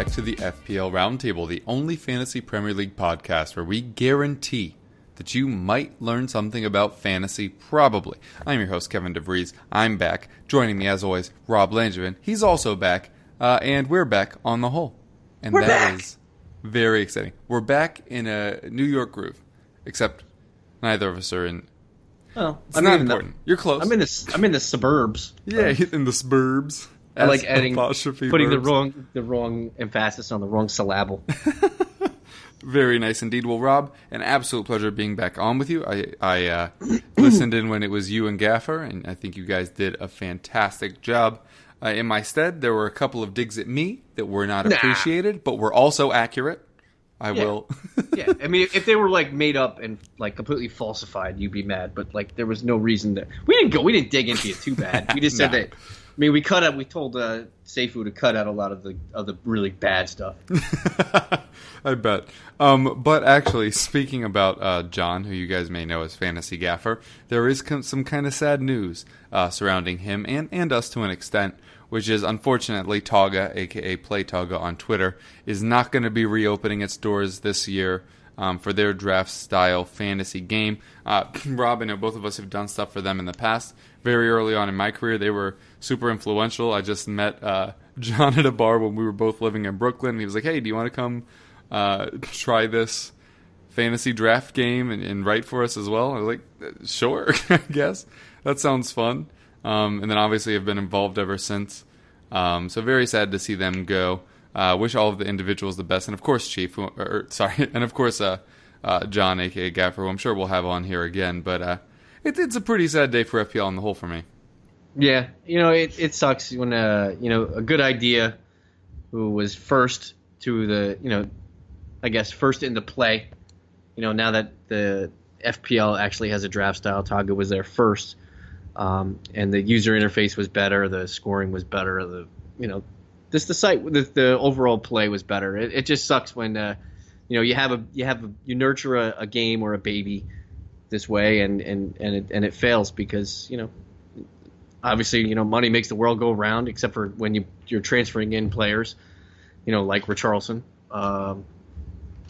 back to the FPL Roundtable, the only fantasy Premier League podcast where we guarantee that you might learn something about fantasy, probably. I'm your host, Kevin DeVries. I'm back. Joining me, as always, Rob Langevin. He's also back, uh, and we're back on the whole. And We're that back. is very exciting. We're back in a New York groove, except neither of us are in. Well, It's I'm not the- important. You're close. I'm in the I'm in the suburbs. yeah, in the suburbs. I like adding apostrophe putting the wrong the wrong emphasis on the wrong syllable. Very nice indeed. Well, Rob, an absolute pleasure being back on with you. I, I uh, listened in when it was you and Gaffer, and I think you guys did a fantastic job. Uh, in my stead, there were a couple of digs at me that were not Nah. appreciated, but were also accurate. I Yeah. will. yeah, I mean, if they were like made up and like completely falsified, you'd be mad. But like, there was no reason that we didn't go. We didn't dig into it too bad. We just said Nah. that. I mean, we cut out. We told uh, Seifu to cut out a lot of the of the really bad stuff. I bet. Um, but actually, speaking about uh, John, who you guys may know as Fantasy Gaffer, there is com- some kind of sad news uh, surrounding him and, and us to an extent, which is unfortunately Togga, aka Play Togga on Twitter, is not going to be reopening its doors this year. Um, for their draft style fantasy game. Uh, Rob, I know both of us have done stuff for them in the past. Very early on in my career, they were super influential. I just met uh, John at a bar when we were both living in Brooklyn. And he was like, "Hey, do you want to come uh, try this fantasy draft game and, and write for us as well?" I was like, "Uh, "Sure, I guess that sounds fun." Um, and then obviously I've been involved ever since. Um, so very sad to see them go. Uh, wish all of the individuals the best, and of course, Chief, who, or, sorry, and of course, uh, uh, John, aka Gaffer, who I'm sure we'll have on here again. But it, it's a pretty sad day for FPL on the whole for me. Yeah, you know, it, it sucks when uh, you know a good idea who was first to the you know, I guess first into play. You know, now that the FPL actually has a draft style, Togga was there first, um, and the user interface was better, the scoring was better, the you know, just the site, the, the overall play was better. It, it just sucks when uh, you know you have a you have a, you nurture a, a game or a baby this way and and and it, and it fails because you know obviously, you know, money makes the world go round, except for when you you're transferring in players, you know, like Richarlison. Um,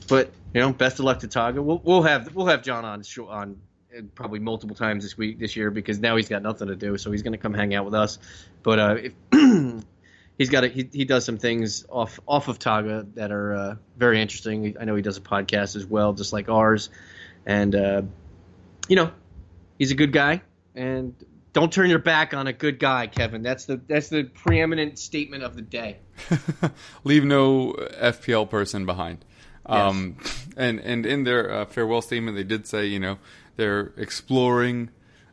but you know, best of luck to Togga. We'll we'll have we'll have John on on uh, probably multiple times this week this year because now he's got nothing to do, so he's going to come hang out with us. But uh, if he's got a, he he does some things off off of Togga that are uh, very interesting. I know he does a podcast as well, just like ours, and uh, you know, he's a good guy and don't turn your back on a good guy, Kevin. That's the that's the preeminent statement of the day. Leave no FPL person behind. Um, and and in their uh, farewell statement, they did say, you know, they're exploring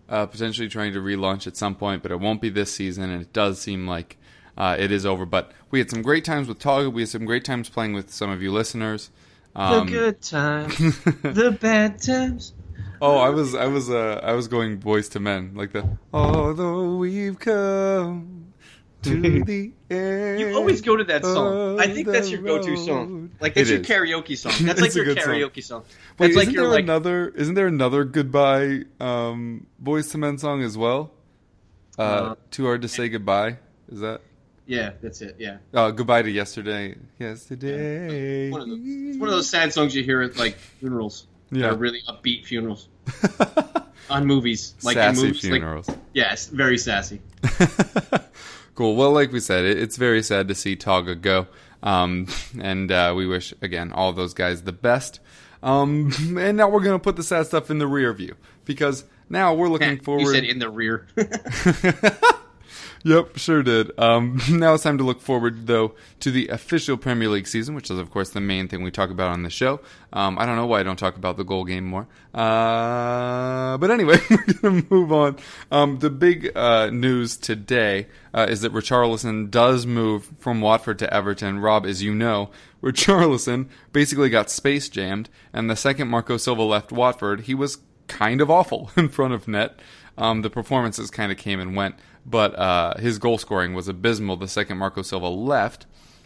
uh, potentially trying to relaunch at some point, but it won't be this season. And it does seem like uh, it is over. But we had some great times with Togga. We had some great times playing with some of you listeners. Um, the good times, the bad times. Oh, I was, I was, uh, I was going Boyz II Men, like the although we've come to the end. You always go to that song. I think that's your go-to song. Like that's It your is. karaoke song. That's like your good song. karaoke song. Wait, That's like isn't your there like another? Isn't there another goodbye um, Boyz II Men song as well? Uh, Uh, too hard to say goodbye. Is that yeah, that's it. Yeah, uh, goodbye to yesterday? Yesterday. one of those, it's one of those sad songs you hear at like funerals. Yeah. Yeah, really upbeat funerals on movies. Like Sassy movies, like- funerals. yes, very sassy. cool. Well, like we said, it, it's very sad to see Togga go. Um, and uh, we wish, again, all those guys the best. Um, and now we're going to put the sad stuff in the rear view because now we're looking forward. You said in the rear. Yep, sure did. Um, now it's time to look forward, though, to the official Premier League season, which is, of course, the main thing we talk about on the show. Um, I don't know why I don't talk about the goal game more. Uh, but anyway, we're going to move on. Um, the big uh, news today uh, is that Richarlison does move from Watford to Everton. Rob, as you know, Richarlison basically got space jammed, and the second Marco Silva left Watford, he was kind of awful in front of net. Um, the performances kind of came and went, but uh, his goal scoring was abysmal the second Marco Silva left.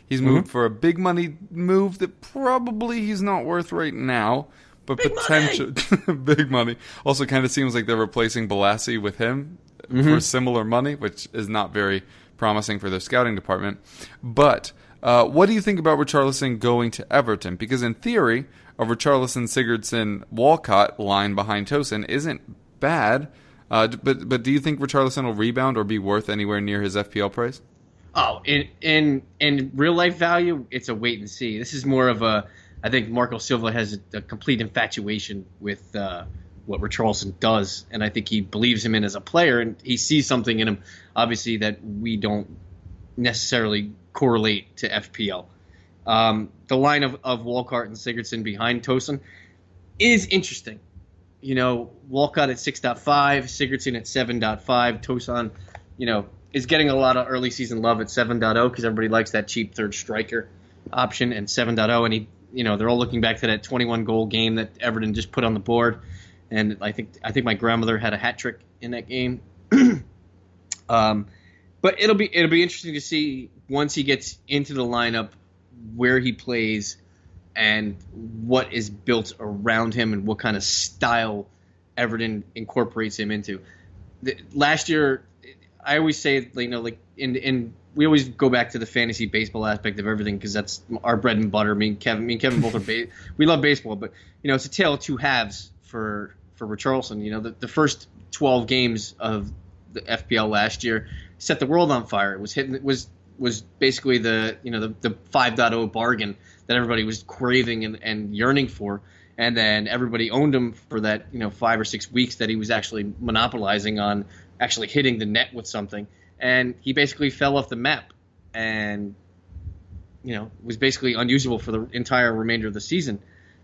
He's moved for a big money move that probably he's not worth right now, but potential big money. Also, kind of seems like they're replacing Bolasie with him for similar money, which is not very promising for their scouting department. But Uh, what do you think about Richarlison going to Everton? Because in theory, a Richarlison, Sigurdsson, Walcott line behind Tosun isn't bad. Uh, but but do you think Richarlison will rebound or be worth anywhere near his FPL price? Oh, in in in real life value, it's a wait and see. This is more of a. I think Marco Silva has a, a complete infatuation with uh, what Richarlison does, and I think he believes him in as a player, and he sees something in him, obviously that we don't necessarily correlate to FPL. Um, the line of, of Walcott and Sigurdsson behind Tosun is interesting. You know, Walcott at 6.5, Sigurdsson at 7.5, Tosun, you know, is getting a lot of early season love at 7.0 because everybody likes that cheap third striker option and 7.0. And he, you know, they're all looking back to that 21 goal game that Everton just put on the board. And I think I think my grandmother had a hat trick in that game. um, but it'll be it'll be interesting to see once he gets into the lineup where he plays and what is built around him and what kind of style Everton incorporates him into. The, last year, I always say, you know, like in in we always go back to the fantasy baseball aspect of everything because that's our bread and butter. Me and Kevin, me and Kevin both are ba- we love baseball, but you know, it's a tale of two halves for for Richarlison. You know, the, the first 12 games of the FPL last year set the world on fire. It was hitting it was was basically the you know the, the 5.0 bargain that everybody was craving and, and yearning for. And then everybody owned him for that you know five or six weeks that he was actually monopolizing on actually hitting the net with something. And he basically fell off the map and you know was basically unusable for the entire remainder of the season.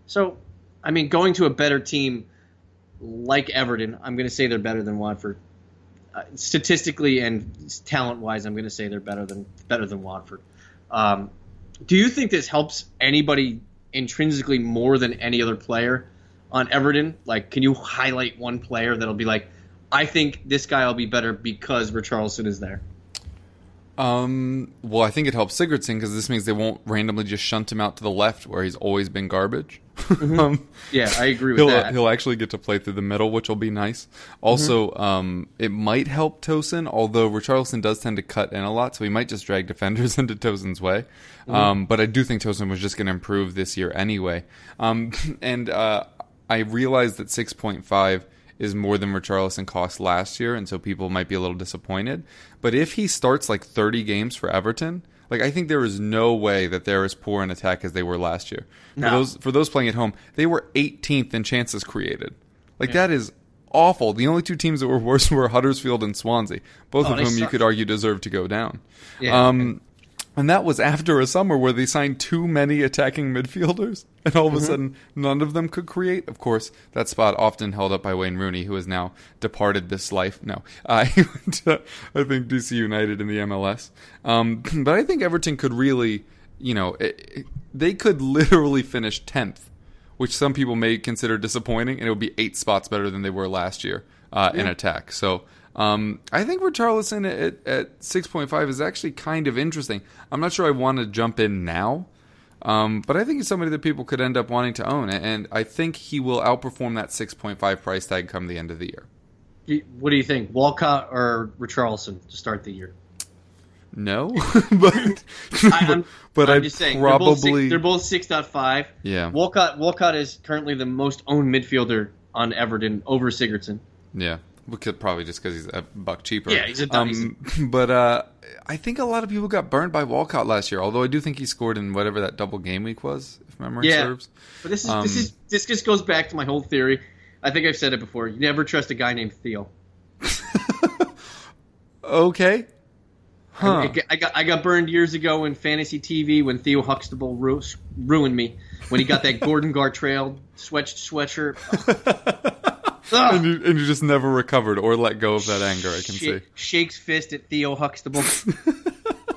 So i mean going to a better team like everton i'm going to say they're better than watford. Uh, statistically and talent wise, I'm going to say they're better than better than Watford. Um, do you think this helps anybody intrinsically more than any other player on Everton? Like, can you highlight one player that'll be like, I think this guy will be better because Richarlison is there? Um, well, I think it helps Sigurdsson because this means they won't randomly just shunt him out to the left where he's always been garbage. Mm-hmm. um, yeah, I agree with he'll, that. He'll actually get to play through the middle, which will be nice. Also, mm-hmm. um, it might help Tosun, although Richarlison does tend to cut in a lot, so he might just drag defenders into Tosun's way. Mm-hmm. Um, but I do think Tosun was just going to improve this year anyway. Um, and uh, I realized that 6.5 is more than Richarlison cost last year, and so people might be a little disappointed. But if he starts like 30 games for Everton, like I think there is no way that they're as poor in attack as they were last year. For No. those for those playing at home, they were 18th in chances created. Like that is awful. The only two teams that were worse were Huddersfield and Swansea, both Oh, of whom you could argue deserve to go down. Yeah. Um, and that was after a summer where they signed too many attacking midfielders, and all of Mm-hmm. a sudden none of them could create. Of course, that spot often held up by Wayne Rooney, who has now departed this life. No, uh, he went to, I think, DC United in the MLS. Um, but I think Everton could really, you know, it, it- they could literally finish tenth, which some people may consider disappointing, and it would be eight spots better than they were last year uh, in attack. So. Um, I think Richarlison at, at 6.5 is actually kind of interesting. I'm not sure I want to jump in now, um, but I think he's somebody that people could end up wanting to own, and I think he will outperform that 6.5 price tag come the end of the year. What do you think, Walcott or Richarlison to start the year? No, but I, am but I'm just saying probably they're both they're both 6.5. yeah Walcott Walcott is currently the most owned midfielder on Everton over Sigurdsson. yeah. We could probably just because he's a buck cheaper. Yeah, he's a he's Um, but uh, I think a lot of people got burned by Walcott last year. Although I do think he scored in whatever that double game week was, if memory Yeah. serves. But this is Um, this is this just goes back to my whole theory. I think I've said it before. You never trust a guy named Theo. Okay. Huh. I, I got I got burned years ago in fantasy TV when Theo Huxtable ru- ruined me when he got that Gordon Gartrelle sweat sweatshirt. And, you, and you just never recovered or let go of that anger. I can see. Shakes fist at Theo Huxtable.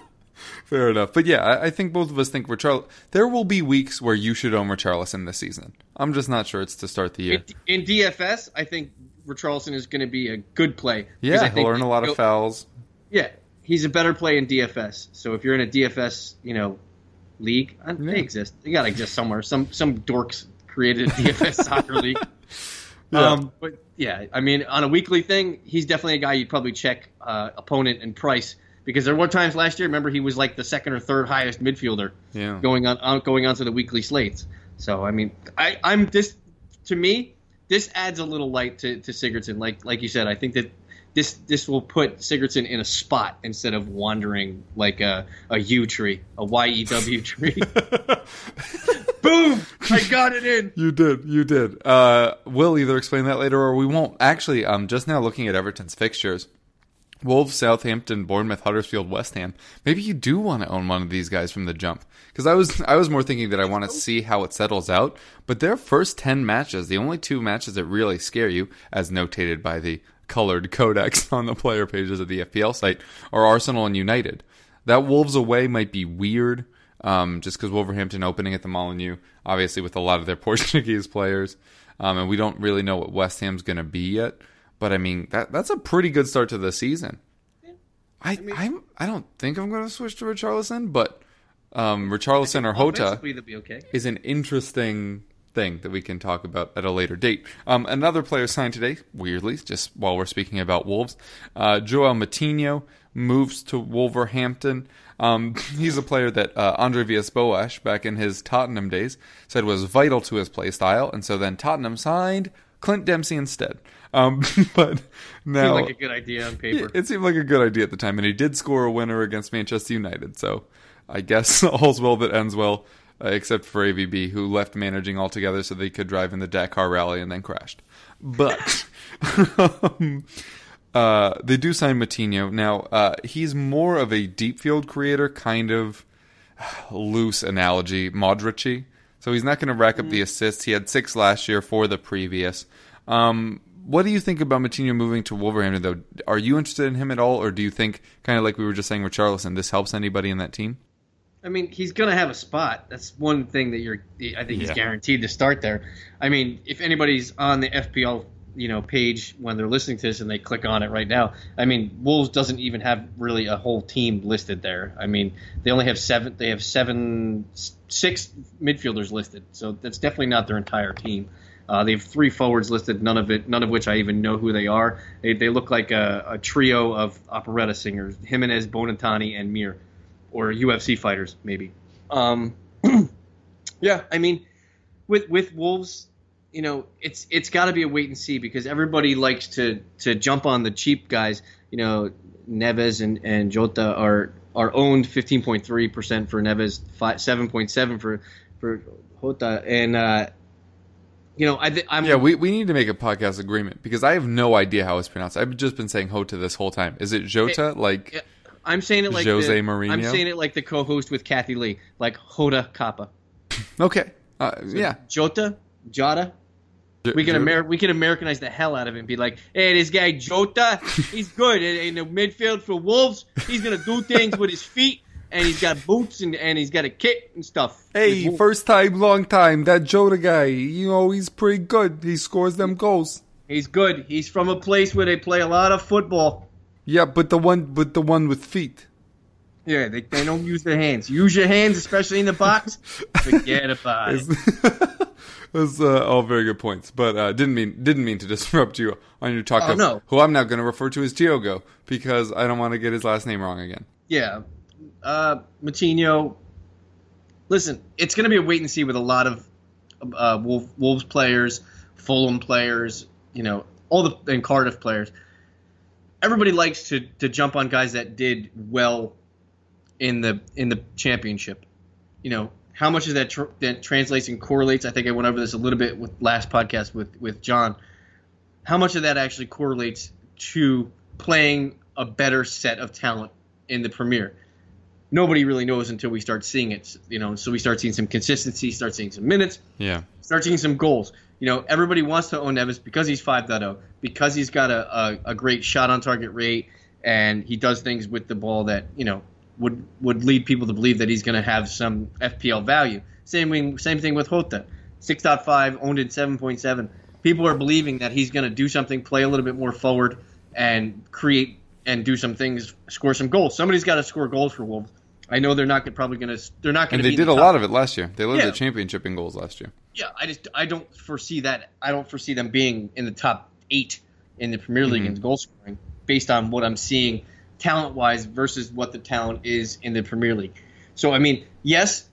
Fair enough. But yeah, I, I think both of us think Richarl. There will be weeks where you should own Richarlison this season. I'm just not sure it's to start the year. in, in DFS, I think Richarlison is going to be a good play. yeah, he'll earn a lot of fouls. Yeah, he's a better play in DFS. So if you're in a DFS, you know, league, uh, Yeah. they exist. They gotta exist somewhere. Some some dorks created a DFS soccer league. Yeah. Um, but yeah, I mean, on a weekly thing, he's definitely a guy you'd probably check uh, opponent and price because there were times last year. Remember, he was like the second or third highest midfielder Yeah. going on, going on onto the weekly slates. So I mean, I, I'm this to me, this adds a little light to, to Sigurdsson. Like like you said, I think that this this will put Sigurdsson in a spot instead of wandering like a a U tree, a Y E W tree. Boom! I got it in. You did, you did. Uh, we'll either explain that later or we won't. Actually, I'm just now looking at Everton's fixtures, Wolves, Southampton, Bournemouth, Huddersfield, West Ham. Maybe you do want to own one of these guys from the jump. Because I was, I was more thinking that I want to see how it settles out. But their first ten matches, the only two matches that really scare you, as notated by the colored codex on the player pages of the FPL site, are Arsenal and United. That Wolves away might be weird um, just because Wolverhampton opening at the Molineux, obviously with a lot of their Portuguese players, um, and we don't really know what West Ham's going to be yet. But I mean, that that's a pretty good start to the season. I I, am I don't think I'm going to switch to Richarlison, but um, Richarlison or Hota okay. is an interesting thing that we can talk about at a later date. Um, another player signed today, weirdly, just while we're speaking about Wolves, uh, João Moutinho moves to Wolverhampton. Um, he's a player that uh, Andre Villas-Boas, back in his Tottenham days, said was vital to his play style, and so then Tottenham signed Clint Dempsey instead. Um, but now Seemed like a good idea on paper. it seemed like a good idea at the time, and he did score a winner against Manchester United. So I guess all's well that ends well, uh, except for AVB, who left managing altogether so they could drive in the Dakar Rally and then crashed. But um, uh, they do sign Moutinho now. Uh, he's more of a deep field creator, kind of loose analogy, Modric. So he's not going to rack up the assists. He had six last year, for the previous. Um, what do you think about Moutinho moving to Wolverhampton, though? Are you interested in him at all, or do you think, kind of like we were just saying with Charlison, this helps anybody in that team? I mean, he's going to have a spot. That's one thing that you're. I think he's Yeah. guaranteed to start there. I mean, if anybody's on the FPL, you know, page when they're listening to this and they click on it right now, I mean, Wolves doesn't even have really a whole team listed there. I mean, they only have seven. They have seven, six midfielders listed. So that's definitely not their entire team. Uh, they have three forwards listed, none of it, none of which I even know who they are. They, they look like a, a trio of operetta singers: Jimenez, Bonatini, and Mir or UFC fighters, maybe. Um, yeah, I mean, with with Wolves, you know, it's it's got to be a wait and see because everybody likes to to jump on the cheap guys. You know, Neves and and Jota are are owned 15.3 percent for Neves, 7.7 for for Jota, and uh, you know, I th- I'm Yeah, we, we need to make a podcast agreement because I have no idea how it's pronounced. I've just been saying Hota this whole time. Is it Jota? Like, yeah, I'm saying it like Jose the, Mourinho? I'm saying it like the co-host with Kathie Lee, like Hoda Kappa. okay, uh, yeah. Jota, Jota. We can Amer- we can Americanize the hell out of him. and be like, hey, this guy Jota, he's good in, the midfield for Wolves. He's gonna do things with his feet, and he's got boots and, and he's got a kit and stuff. Hey, first time, long time. That Jota guy, you know, he's pretty good. He scores them goals. he's good. He's from a place where they play a lot of football. Yeah, but the one, but the one with feet. Yeah, they, they don't use their hands. Use your hands, especially in the box. Forget about it. Those uh, all very good points, but uh, didn't mean didn't mean to disrupt you on your talk Oh, of no. who I'm now going to refer to as Tiogo because I don't want to get his last name wrong again. yeah, uh, Moutinho. Listen, it's going to be a wait and see with a lot of uh, Wolf, Wolves players, Fulham players, you know, all the and Cardiff players. Everybody likes to to jump on guys that did well in the in the championship. You know, how much of that, tr- that translates and correlates? I think I went over this a little bit with last podcast with with John. How much of that actually correlates to playing a better set of talent in the Premier? Nobody really knows until we start seeing it. You know, so we start seeing some consistency, start seeing some minutes, Yeah, start seeing some goals. You know, everybody wants to own Neves because he's 5.0, because he's got a, a, a great shot on target rate, and he does things with the ball that, you know, would would lead people to believe that he's going to have some FPL value. Same thing, same thing with Hota. 6.5, owned at 7.7. People are believing that he's going to do something, play a little bit more forward, and create and do some things, score some goals. Somebody's got to score goals for Wolves. I know they're not probably going to. They're not going to. and they did a lot of it last year. They led Yeah. the championship in goals last year. Yeah, I just I don't foresee that. I don't foresee them being in the top eight in the Premier League Mhm. in goal scoring based on what I'm seeing talent wise versus what the talent is in the Premier League. So I mean, yes,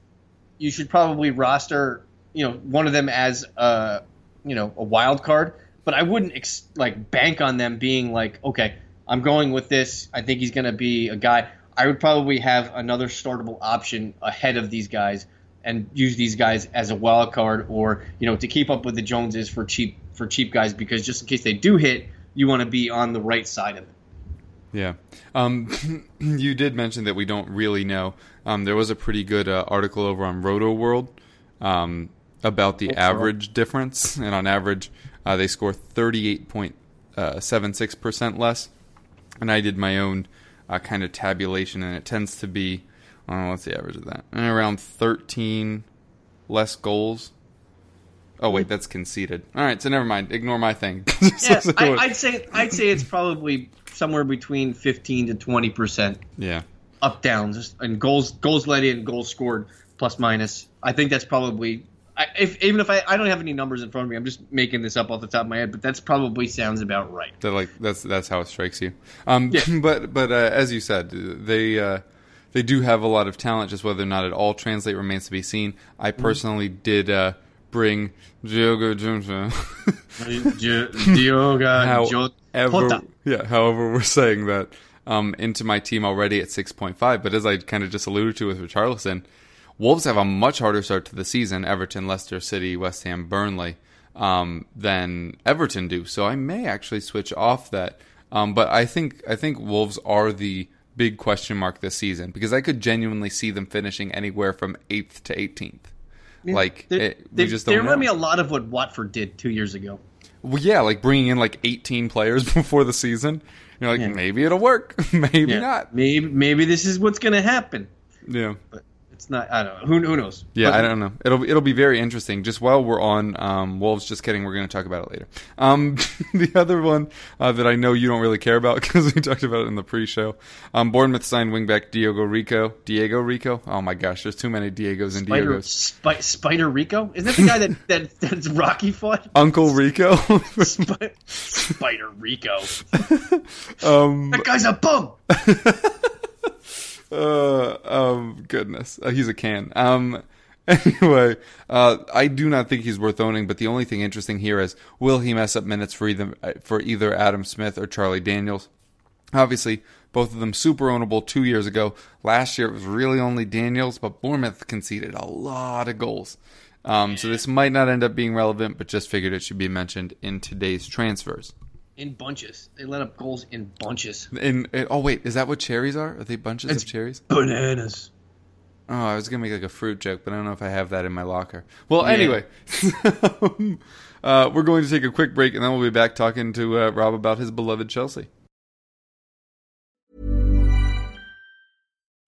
you should probably roster you know one of them as a you know a wild card, but I wouldn't ex- like bank on them being like okay, I'm going with this. I think he's going to be a guy. I would probably have another startable option ahead of these guys and use these guys as a wild card or you know to keep up with the Joneses for cheap for cheap guys because just in case they do hit, you want to be on the right side of it. Yeah. Um, you did mention that we don't really know. Um, there was a pretty good uh, article over on Rotoworld um, about the average difference, and on average, uh, they score 38.76% uh, less. And I did my own uh, kind of tabulation, and it tends to be, uh, what's the average of that? Around 13 less goals. Oh wait, that's conceded. All right, so never mind. Ignore my thing. yeah, I, I'd say I'd say it's probably somewhere between 15 to 20 percent. Yeah. Up downs and goals goals let in, goals scored plus minus. I think that's probably I, if even if I, I don't have any numbers in front of me, I'm just making this up off the top of my head, but that's probably sounds about right. That like that's that's how it strikes you. Um, Yeah. but but uh, as you said, they uh, they do have a lot of talent. Just whether or not it all translate remains to be seen. I Mm-hmm. personally did uh, bring Diogo Jota. Diogo Jota. Yeah. However, we're saying that um, into my team already at six point five. But as I kind of just alluded to with Richarlison, Wolves have a much harder start to the season. Everton, Leicester City, West Ham, Burnley. Um, than Everton do, so I may actually switch off that. Um, but I think I think Wolves are the big question mark this season because I could genuinely see them finishing anywhere from eighth to eighteenth. Like eh, They, it, we just they don't remind know. me a lot of what Watford did two years ago. Well, yeah, like bringing in like 18 players before the season. You're like, Yeah. maybe it'll work, maybe Yeah. not. Maybe maybe this is what's going to happen. Yeah, But it's not. I don't know. Who, who knows? yeah, But I don't know. It'll it'll be very interesting. Just while we're on um, Wolves, just kidding. We're going to talk about it later. Um, the other one uh, that I know you don't really care about because we talked about it in the pre-show. Um, Bournemouth signed wingback Diego Rico. Diego Rico. Oh my gosh, there's too many Diegos and Spider, Diegos. Spi- Spider Rico? Is that the guy that, that that's Rocky fought? Uncle Rico. Spi- Spider Rico. um, That guy's a bum. Uh, um, goodness, uh, he's a can. Um, anyway, uh, I do not think he's worth owning. But the only thing interesting here is, will he mess up minutes for either for either Adam Smith or Charlie Daniels? Obviously, both of them super ownable two years ago. Last year it was really only Daniels, but Bournemouth conceded a lot of goals. Um, so this might not end up being relevant, but just figured it should be mentioned in today's transfers. In bunches. They let up goals in bunches. In, oh wait, is that what cherries are? Are they bunches It's- of cherries? Bananas. Oh, I was gonna make like a fruit joke, but I don't know if I have that in my locker. Well, Yeah. anyway, uh, we're going to take a quick break, and then we'll be back talking to uh, Rob about his beloved Chelsea.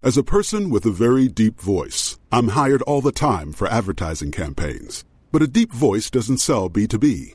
As a person with a very deep voice, I'm hired all the time for advertising campaigns. But a deep voice doesn't sell B2B,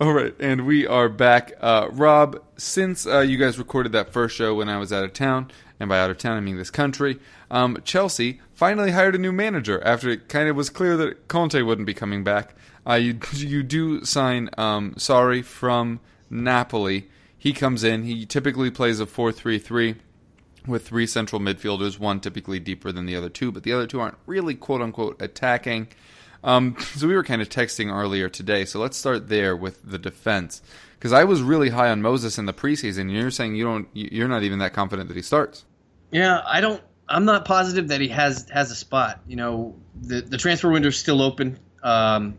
All right, and we are back. Uh, Rob, since uh, you guys recorded that first show when I was out of town, and by out of town I mean this country, um, Chelsea finally hired a new manager after it kind of was clear that Conte wouldn't be coming back. Uh, you you do sign um, Sarri from Napoli. He comes in. He typically plays a four-three-three with three central midfielders, one typically deeper than the other two, but the other two aren't really quote unquote attacking. Um, so we were kind of texting earlier today. So let's start there with the defense because I was really high on Moses in the preseason. And you're saying you don't, you're not even that confident that he starts. Yeah, I don't. I'm not positive that he has has a spot. You know, the the transfer window is still open. Um,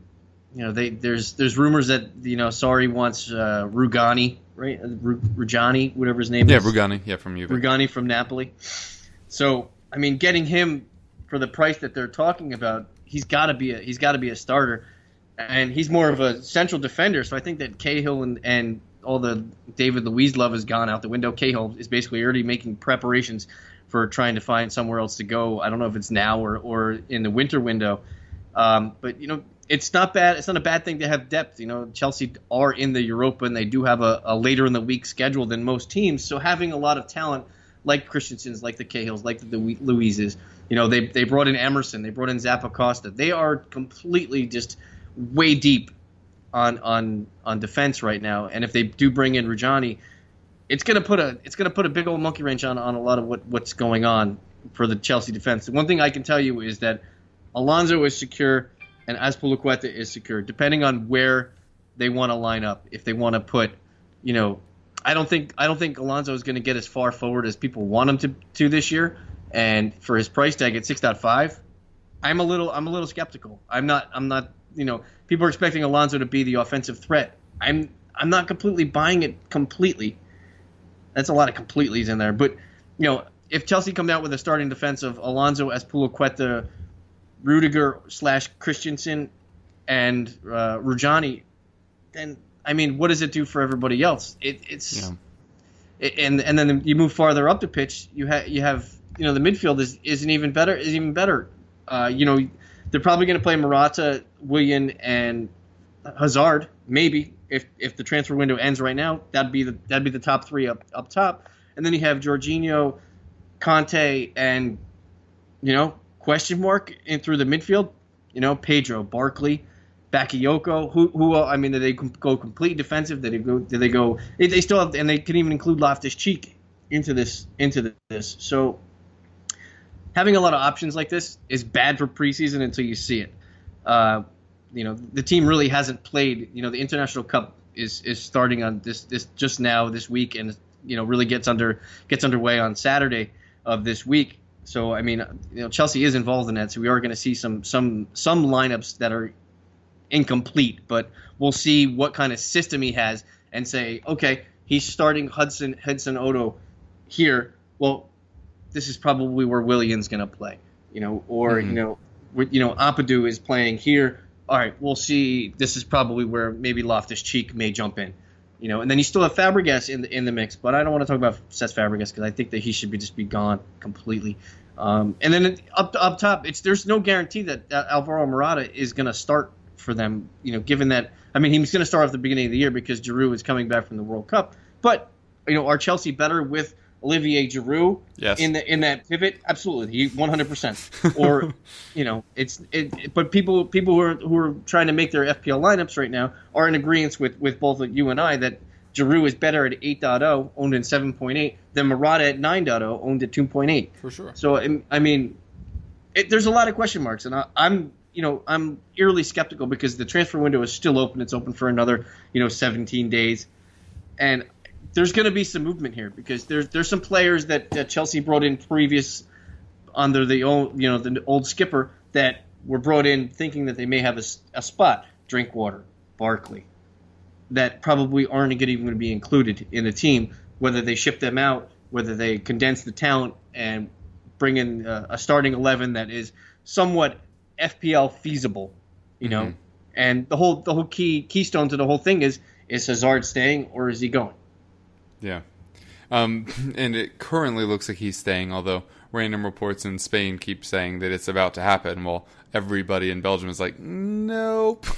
you know, they there's there's rumors that you know Sarri wants uh, Rugani, right? Uh, Rugani, whatever his name yeah, is. Yeah, Rugani. Yeah, from you. Rugani from Napoli. So I mean, getting him for the price that they're talking about, he's got to be a he's got to be a starter, and he's more of a central defender. So I think that Cahill and and all the David Luiz love has gone out the window. Cahill is basically already making preparations for trying to find somewhere else to go. I don't know if it's now or or in the winter window, um, but you know it's not bad. It's not a bad thing to have depth. You know, Chelsea are in the Europa and they do have a, a later in the week schedule than most teams. So having a lot of talent like Christensen's, like the Cahills, like the Louises. you know, they they brought in Emerson, they brought in Zappacosta. They are completely just way deep on on on defense right now. And if they do bring in Rugani, it's gonna put a it's gonna put a big old monkey wrench on on a lot of what what's going on for the Chelsea defense. One thing I can tell you is that Alonso is secure and Azpilicueta is secure, depending on where they want to line up. If they want to put, you know, I don't think I don't think Alonso is going to get as far forward as people want him to to this year. And for his price tag at six point five, I'm a little I'm a little skeptical. I'm not I'm not you know people are expecting Alonso to be the offensive threat. I'm I'm not completely buying it completely. That's a lot of completely's in there, but you know if Chelsea come out with a starting defense of Alonso, Azpilicueta, Rudiger slash Christensen and uh, Rugani, then I mean, what does it do for everybody else? It, it's yeah. it, and and then you move farther up the pitch, you have you have you know the midfield is isn't even better is even better. Uh, you know, they're probably going to play Morata, Willian, and Hazard. Maybe if if the transfer window ends right now, that'd be the that'd be the top three up up top. And then you have Jorginho, Kanté, and you know question mark in through the midfield. You know, Pedro, Barkley, Bakayoko. Who, who? I mean, did they go complete defensive? Did they go? Did they go? They still have, and they can even include Loftus Cheek into this into this. So having a lot of options like this is bad for preseason until you see it. Uh, you know, the team really hasn't played. You know, the International Cup is is starting on this this just now this week, and you know really gets under gets underway on Saturday of this week. So I mean, you know, Chelsea is involved in that, so we are going to see some some some lineups that are incomplete, but we'll see what kind of system he has and say, okay, he's starting Hudson Hudson Odoi here. Well, this is probably where Willian's going to play, you know, or mm-hmm. you know, you know, Ampadu is playing here. All right, we'll see. This is probably where maybe Loftus Cheek may jump in you know, and then you still have Fabregas in the in the mix, but I don't want to talk about Cesc Fabregas because I think that he should be just be gone completely. Um, and then up up top, it's there's no guarantee that, that Alvaro Morata is going to start for them. You know, given that I mean he's going to start off the beginning of the year because Giroud is coming back from the World Cup. But you know, are Chelsea better with Olivier Giroud yes. in the in that pivot? Absolutely, one hundred percent. Or you know, it's it. But people people who are who are trying to make their FPL lineups right now are in agreement with with both you and I that Giroud is better at 8.0, owned in 7.8, than Morata at 9.0, owned at 2.8. For sure. So I mean, it, there's a lot of question marks, and I, I'm you know I'm eerily skeptical because the transfer window is still open. It's open for another you know 17 days, and there's going to be some movement here because there's there's some players that, Chelsea brought in previous under the old you know the old skipper that were brought in thinking that they may have a, a spot. Drinkwater, Barkley, that probably aren't even going to be included in the team. Whether they ship them out, whether they condense the talent and bring in a, a starting eleven that is somewhat FPL feasible, you know. Mm-hmm. And the whole the whole key keystone to the whole thing is is Hazard staying or is he going? Yeah. Um, and it currently looks like he's staying, although random reports in Spain keep saying that it's about to happen. Well, everybody in Belgium is like, nope.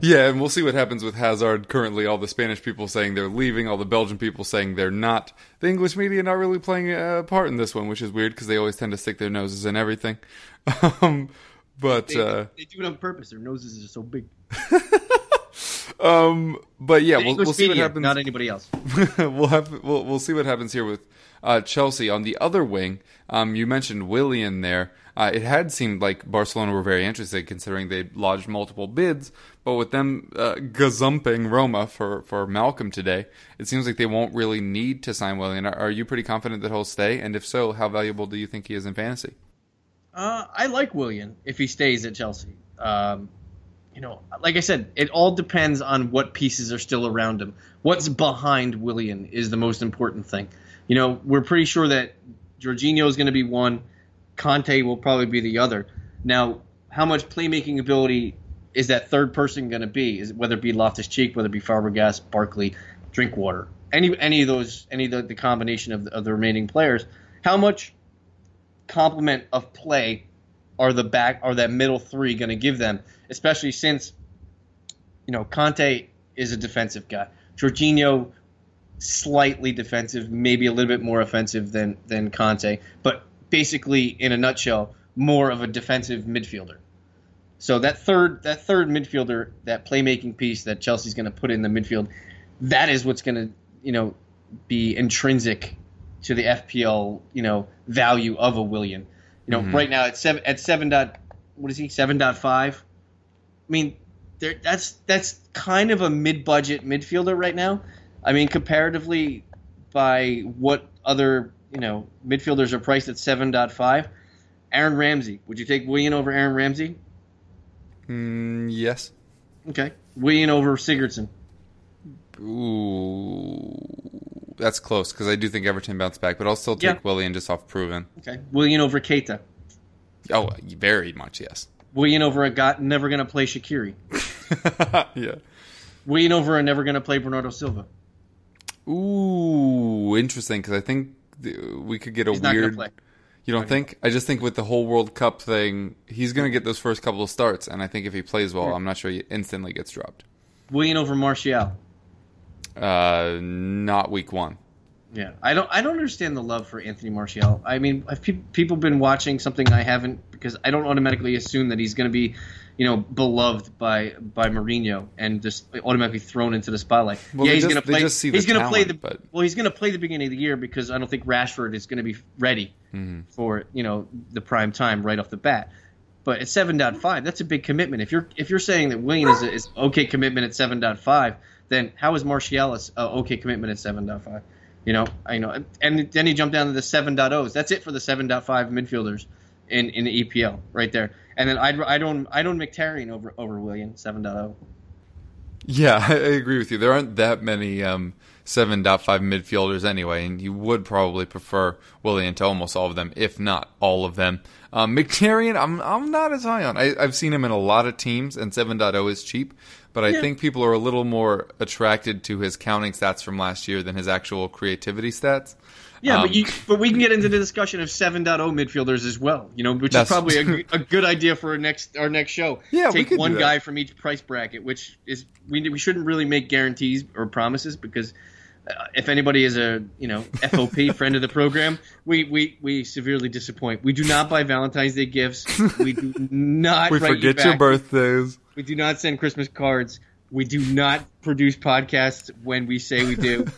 Yeah, and we'll see what happens with Hazard. Currently, all the Spanish people saying they're leaving, all the Belgian people saying they're not. The English media not really playing a part in this one, which is weird because they always tend to stick their noses in everything. Um, but They, uh, they do it on purpose. Their noses are so big. um, but yeah, we'll, we'll see what happens. not anybody else. we'll have we'll, we'll see what happens here with uh, Chelsea on the other wing. Um, you mentioned Willian there. Uh, it had seemed like Barcelona were very interested, considering they lodged multiple bids. But with them uh, gazumping Roma for, for Malcom today, it seems like they won't really need to sign Willian. Are, are you pretty confident that he'll stay? And if so, how valuable do you think he is in fantasy? Uh, I like Willian if he stays at Chelsea. Um, you know, like I said, it all depends on what pieces are still around him. What's behind Willian is the most important thing. You know, we're pretty sure that Jorginho is going to be one. Kanté will probably be the other. Now, how much playmaking ability is that third person going to be? Is whether it be Loftus Cheek, whether it be Fabregas, Barkley, Drinkwater, any any of those, any of the, the combination of the, of the remaining players? How much complement of play are the back are that middle three going to give them, especially since you know Kanté is a defensive guy, Jorginho slightly defensive, maybe a little bit more offensive than than Kanté, but basically in a nutshell, more of a defensive midfielder. So that third that third midfielder, that playmaking piece that Chelsea's going to put in the midfield, that is what's going to you know be intrinsic to the FPL you know value of a Willian. You know, right now at seven at seven dot what is he seven dot five? I mean, there that's that's kind of a mid budget midfielder right now. I mean, comparatively by what other you know midfielders are priced at seven dot five. Aaron Ramsey, would you take Willian over Aaron Ramsey? Mm, yes. Okay, Willian over Sigurdsson. Ooh, that's close because I do think Everton bounced back, but I'll still take Yeah. Willian just off proven. Okay, Willian over Keita. Oh, very much yes. Willian over a guy never going to play Shaqiri. yeah. Willian over a never going to play Bernardo Silva. Ooh, interesting because I think th- we could get a He's weird. You don't think? I just think with the whole World Cup thing, he's going to get those first couple of starts, and I think if he plays well, I'm not sure he instantly gets dropped. Willian over Martial. Uh, not week one. Yeah, I don't. I don't understand the love for Anthony Martial. I mean, have pe- people been watching something I haven't? Because I don't automatically assume that he's going to be, you know, beloved by by Mourinho and just automatically thrown into the spotlight. Well, yeah, he's going to play. just see he's going to play the. but- Well, he's going to play the beginning of the year because I don't think Rashford is going to be ready Mm-hmm. for you know the prime time right off the bat. But at seven point five, that's a big commitment. If you're if you're saying that Willian is a, is okay commitment at seven point five, then how is Martial a s- a okay commitment at seven point five? You know, I know, and then he jumped down to the 7.0s. That's it for the 7.5 midfielders in, in the EPL right there. And then I'd I don't I don't Mkhitaryan over over Willian oh. 7.0. Yeah, I agree with you. There aren't that many um, 7.5 midfielders anyway, and you would probably prefer Willian to almost all of them, if not all of them. Um, Mkhitaryan, I'm I'm not as high on. I, I've seen him in a lot of teams, and 7.0 is cheap, but I think people are a little more attracted to his counting stats from last year than his actual creativity stats. Yeah, Um, but you, but we can get into the discussion of 7.0 midfielders as well. You know, which is probably a, good idea for our next our next show. Yeah, we take one guy from each price bracket, which is we we shouldn't really make guarantees or promises because. Uh, if anybody is a you know FOP friend of the program, we, we, we severely disappoint. We do not buy Valentine's Day gifts. We do not we write you forget your birthdays. We do not send Christmas cards. We do not produce podcasts when we say we do.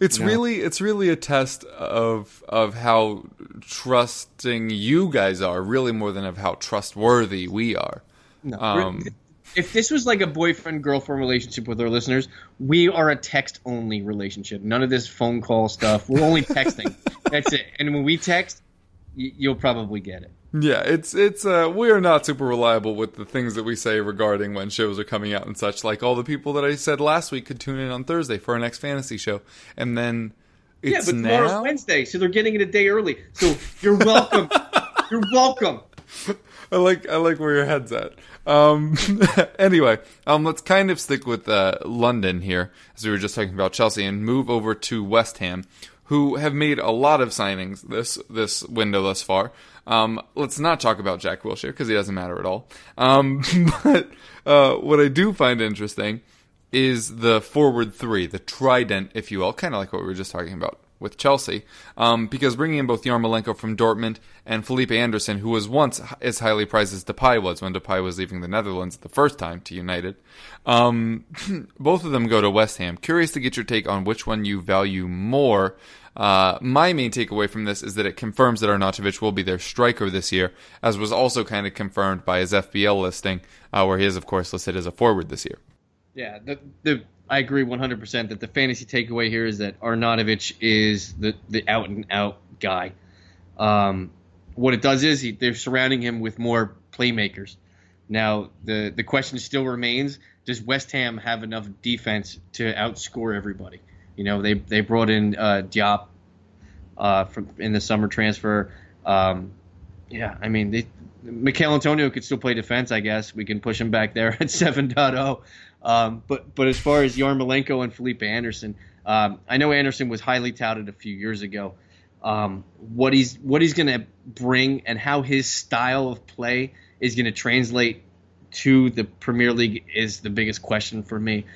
It's really it's really a test of of how trusting you guys are, really more than of how trustworthy we are. Um, if this was like a boyfriend girlfriend relationship with our listeners, we are a text only relationship. None of this phone call stuff. We're only texting. That's it. And when we text, y- you'll probably get it. yeah, it's it's uh, we are not super reliable with the things that we say regarding when shows are coming out and such. Like all the people that I said last week could tune in on Thursday for our next fantasy show, and then Yeah, it's but tomorrow's now. Wednesday, so they're getting it a day early. So you're welcome. you're welcome. I like I like where your head's at. Um, anyway, um, let's kind of stick with uh, London here, as we were just talking about Chelsea, and move over to West Ham, who have made a lot of signings this this window thus far. Um, let's not talk about Jack Wilshere because he doesn't matter at all. Um, but uh, what I do find interesting is the forward three, the trident, if you will, kind of like what we were just talking about with Chelsea, um, because bringing in both Yarmolenko from Dortmund and Felipe Anderson, who was once as highly prized as Depay was when Depay was leaving the Netherlands the first time to United, um, both of them go to West Ham. Curious to get your take on which one you value more. Uh, my main takeaway from this is that it confirms that Arnautovic will be their striker this year, as was also kind of confirmed by his FPL listing, uh, where he is, of course, listed as a forward this year. Yeah, the, the I agree 100% that the fantasy takeaway here is that Arnautovic is the, the out and out guy. Um, what it does is he, they're surrounding him with more playmakers. Now, the, the question still remains does West Ham have enough defense to outscore everybody? You know, they, they brought in uh, Diop uh, from, in the summer transfer. Um, yeah, I mean, they, Michail Antonio could still play defense, I guess. We can push him back there at 7.0. Um, but but as far as Yarmolenko and Felipe Anderson, um, I know Anderson was highly touted a few years ago. Um, what he's what he's going to bring and how his style of play is going to translate to the Premier League is the biggest question for me.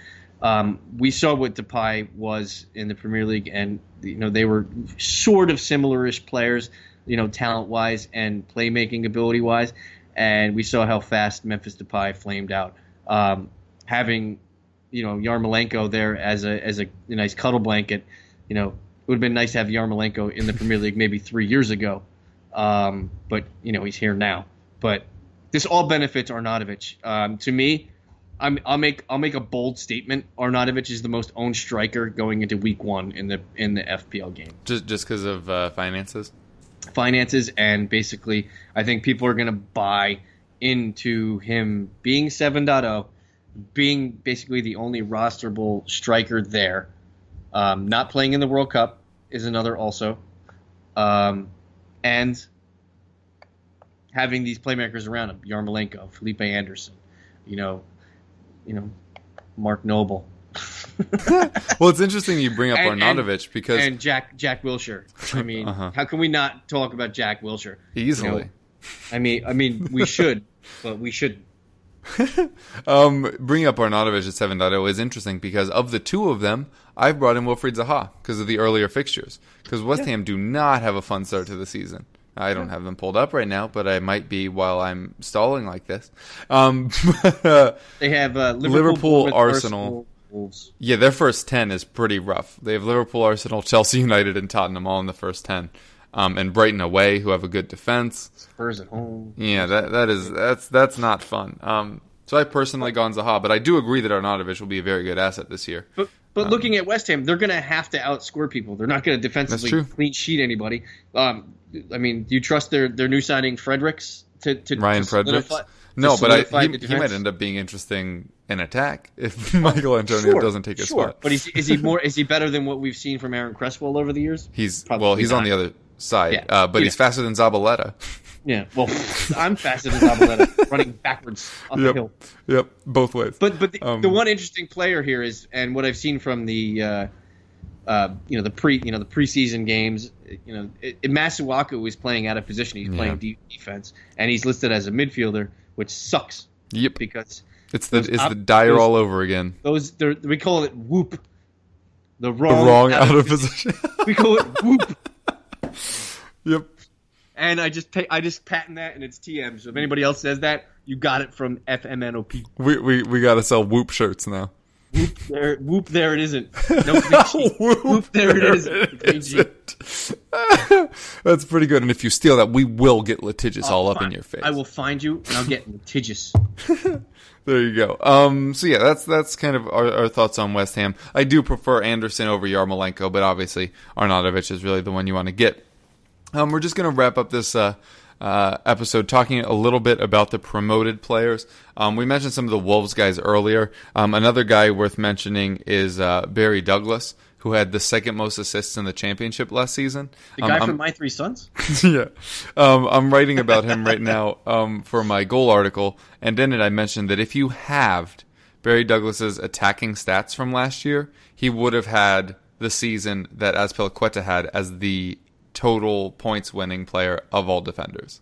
Um, we saw what Depay was in the Premier League, and you know they were sort of similar-ish players, you know, talent-wise and playmaking ability-wise, and we saw how fast Memphis Depay flamed out. Um, having you know Yarmolenko there as a as a, a nice cuddle blanket, you know, it would have been nice to have Yarmolenko in the Premier League maybe three years ago, um, but you know he's here now. But this all benefits Arnautovic. Um, to me, i will make I'll make a bold statement. Arnautovic is the most owned striker going into Week One in the in the FPL game. Just just because of uh, finances. Finances and basically, I think people are going to buy into him being 7.0 being basically the only rosterable striker there. Um, not playing in the World Cup is another also, um, and having these playmakers around him: Yarmolenko, Felipe Anderson, you know, you know, Mark Noble. well, it's interesting you bring up and, Arnautovic because and Jack Jack Wilshere. I mean, uh-huh. how can we not talk about Jack Wilshere easily? You know, I mean, I mean, we should, but we shouldn't. um, bringing up Arnautovic at 7.0 is interesting because of the two of them, I've brought in Wilfried Zaha because of the earlier fixtures. Because West yeah. Ham do not have a fun start to the season. I don't have them pulled up right now, but I might be while I'm stalling like this. Um, they have uh, Liverpool, Liverpool Arsenal. Arsenal yeah, their first 10 is pretty rough. They have Liverpool, Arsenal, Chelsea United, and Tottenham all in the first 10 um, and Brighton away, who have a good defense. Spurs at home. Yeah, that that is that's that's not fun. Um, so I personally gone Zaha, but I do agree that Arnautovic will be a very good asset this year. But but um, looking at West Ham, they're going to have to outscore people. They're not going to defensively clean sheet anybody. Um, I mean, do you trust their their new signing Fredericks to, to Ryan to Fredericks? No, but I, he, he, might end up being interesting in attack if Michael Antonio sure, doesn't take a sure. spot. But is, is he more? Is he better than what we've seen from Aaron Cresswell over the years? He's Probably well, he's not. on the other side, yeah. uh, but yeah. he's faster than Zabaleta. Yeah, well, I'm faster than Zabaleta, running backwards up yep. the hill. Yep, both ways. But but the, um, the, one interesting player here is, and what I've seen from the, uh, uh, you know, the pre, you know, the preseason games, you know, it, it Masuaku is playing out of position. He's yeah. playing deep defense, and he's listed as a midfielder, which sucks. Yep, because it's the it's op- the dire those, all over again. Those we call it whoop. The wrong, the wrong out, out of position. we call it whoop. Yep. And I just I just patent that, and it's TM. So if anybody else says that, you got it from FMNOP. We we we got to sell Whoop shirts now. Whoop there, whoop there it isn't. No whoop, whoop there it is. That's pretty good. And if you steal that, we will get litigious all up in your face. I will find you, and I'll get litigious. there you go. Um, so yeah, that's that's kind of our, our, thoughts on West Ham. I do prefer Anderson over Yarmolenko, but obviously Arnautovic is really the one you want to get. Um, we're just going to wrap up this uh, uh, episode talking a little bit about the promoted players. Um, we mentioned some of the Wolves guys earlier. Um, another guy worth mentioning is uh, Barry Douglas, who had the second most assists in the championship last season. The guy um, from My Three Sons? yeah. Um, I'm writing about him right now um, for my goal article, and in it I mentioned that if you halved Barry Douglas's attacking stats from last year, he would have had the season that Azpilicueta had as the total points winning player of all defenders.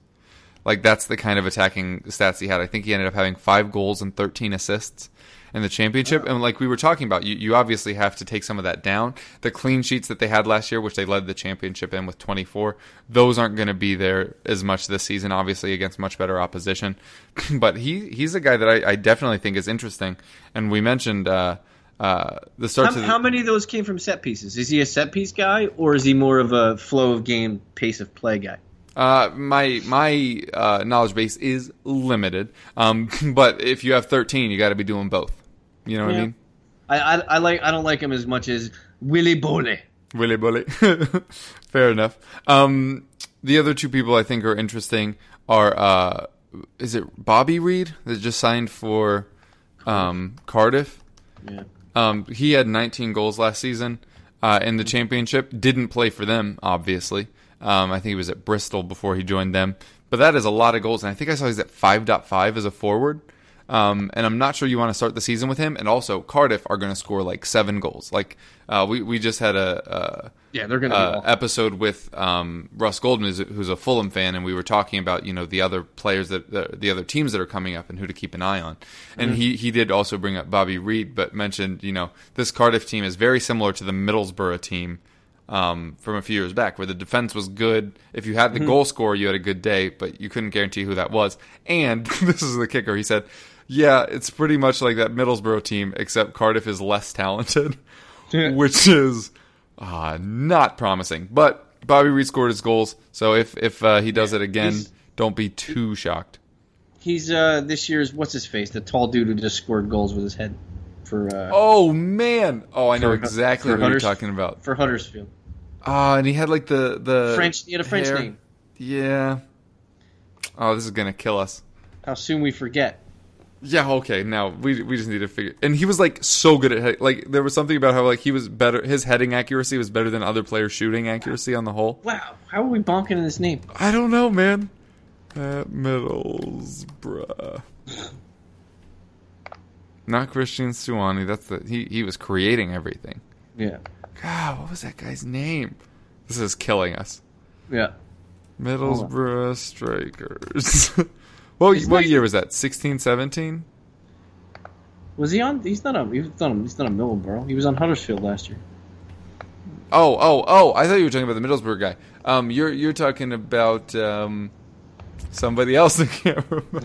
Like that's the kind of attacking stats he had. I think he ended up having five goals and 13 assists in the championship. And like we were talking about, you, you obviously have to take some of that down. The clean sheets that they had last year, which they led the championship in with 24, those aren't going to be there as much this season, obviously against much better opposition. but he he's a guy that I, I, definitely think is interesting. And we mentioned uh, uh, the. How, the, how many of those came from set pieces? Is he a set piece guy, or is he more of a flow of game, pace of play guy? Uh, my my uh, knowledge base is limited, um, but if you have 13, you got to be doing both. You know what Yeah. I mean? I, I, I like I don't like him as much as Willy Boly. Willy bully. Fair enough. Um, the other two people I think are interesting are uh, is it Bobby Reid that just signed for um, Cardiff? Yeah. Um, he had 19 goals last season uh, in the championship. Didn't play for them, obviously. Um, I think he was at Bristol before he joined them. But that is a lot of goals, and I think I saw he's at 5.5 as a forward. Um, and I'm not sure you want to start the season with him. And also, Cardiff are going to score like seven goals. Like uh, we we just had a, a Yeah, they're gonna uh, episode with um, Russ Goldman, who's, who's a Fulham fan, and we were talking about you know the other players that the, the other teams that are coming up and who to keep an eye on. And Mm-hmm. he he did also bring up Bobby Reid, but mentioned you know this Cardiff team is very similar to the Middlesbrough team um, from a few years back, where the defense was good. If you had Mm-hmm. the goal scorer, you had a good day, but you couldn't guarantee who that was. And this is the kicker. He said, "Yeah, it's pretty much like that Middlesbrough team, except Cardiff is less talented." which is uh, not promising. But Bobby Reid scored his goals, so if if uh, he does it again, don't be too shocked. He's uh this year's what's his face, the tall dude who just scored goals with his head for uh Oh man! Oh, I know For- exactly for what you're talking about. for Huddersfield. Ah, and he had like the the French he had a French hair. name. Yeah. Oh, this is gonna kill us. How soon we forget. Yeah, okay. Now we we just need to figure. And he was like so good at like there was something about how like he was better. His heading accuracy was better than other players' shooting accuracy on the whole. Wow, how are we bonking in this name? I don't know, man. At Middlesbrough. Not Cristhian Stuani. That's the he. He was creating everything. Yeah. God, what was that guy's name? This is killing us. Yeah. Middlesbrough Strikers. what Isn't what that- year was that? 16, 17? Was he on he's not on he's not on he's not on Middleborough. He was on Huddersfield last year. Oh, oh, oh! I thought you were talking about the Middlesbrough guy. Um, you're you're talking about um, somebody else. I can't remember.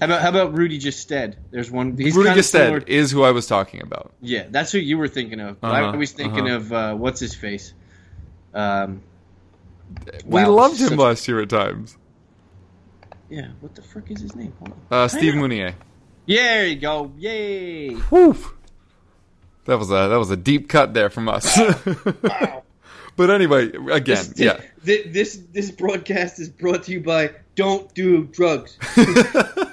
How about how about Rudy Gestede? There's one he's Rudy Gestede is who I was talking about. Yeah, that's who you were thinking of. But Uh-huh, I was thinking uh-huh. of uh, what's his face. Um, we Wow, loved him such- last year at times. Yeah, what the frick is his name? Uh, Steve. Mounié. Yeah, there you go. Yay! Whew. That was a that was a deep cut there from us. wow. but anyway, again, This, yeah. thi- This this broadcast is brought to you by Don't Do Drugs.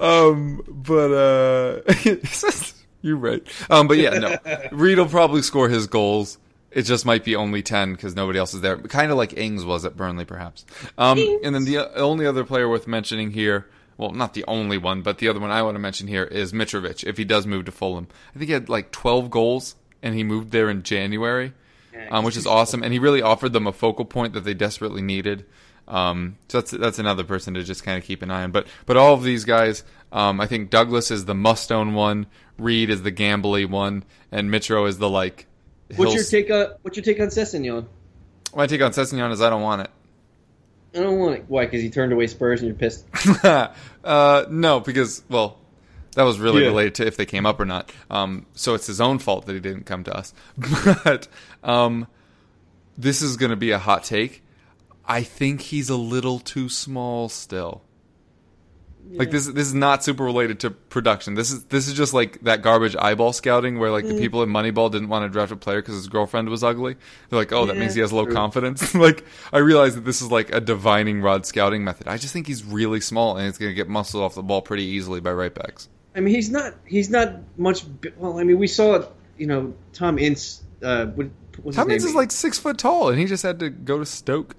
Um, but uh, you're right. Um, but yeah, no. Reid will probably score his goals. It just might be only ten because nobody else is there. Kind of like Ings was at Burnley, perhaps. Um, and then the only other player worth mentioning here. Well, not the only one, but the other one I want to mention here is Mitrovic. If he does move to Fulham, I think he had like 12 goals, and he moved there in January, um, which is awesome. And he really offered them a focal point that they desperately needed. Um, so that's that's another person to just kind of keep an eye on. But but all of these guys, um, I think Douglas is the must own one, Reid is the gambly one, and Mitro is the like. What's your take? On, what's your take on Sessegnon? My take on Sessegnon is I don't want it. I don't want it. Why? Because he turned away Spurs and you're pissed. uh, no, because well, that was really Yeah. related to if they came up or not. Um, so it's his own fault that he didn't come to us. But um, this is going to be a hot take. I think he's a little too small still. Like this, this is not super related to production. This is this is just like that garbage eyeball scouting where like Mm. the people in Moneyball didn't want to draft a player because his girlfriend was ugly. They're like, oh, that Yeah, means he has low true. confidence. like I realize that this is like a divining rod scouting method. I just think he's really small and he's going to get muscled off the ball pretty easily by right backs. I mean, he's not. He's not much. Well, I mean, we saw. You know, Tom Ince. Uh, what, what's Tom his Ince name? is like six foot tall and he just had to go to Stoke.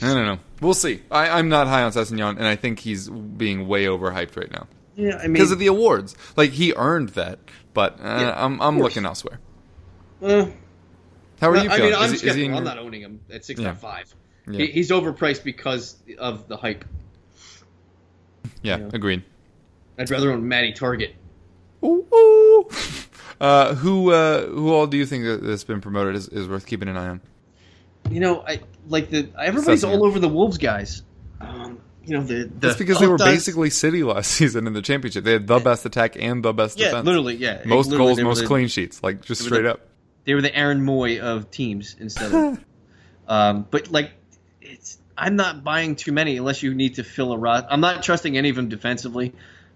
I don't know. We'll see. I, I'm not high on Sessegnon, and I think he's being way overhyped right now. Yeah, I mean, because of the awards. Like he earned that, but uh, Yeah, I'm I'm looking elsewhere. uh, How are Well, you I feeling? mean, I'm Is is I'm not owning him at six point five. Yeah. He, he's overpriced because of the hype. yeah, yeah. agreed. I'd rather own Matty Targett. Ooh, ooh. Uh, who uh, who all do you think that- that's been promoted is, is worth keeping an eye on? You know, I like the everybody's all over the Wolves guys. Um, you know the, the That's because they were us- basically City last season in the championship. They had the best attack and the best yeah, defense. literally yeah most Literally, goals, most the- clean sheets, like just straight the- up. They were the Aaron Mooy of teams instead of. um, but like, it's I'm not buying too many unless you need to fill a rot. I'm not trusting any of them defensively,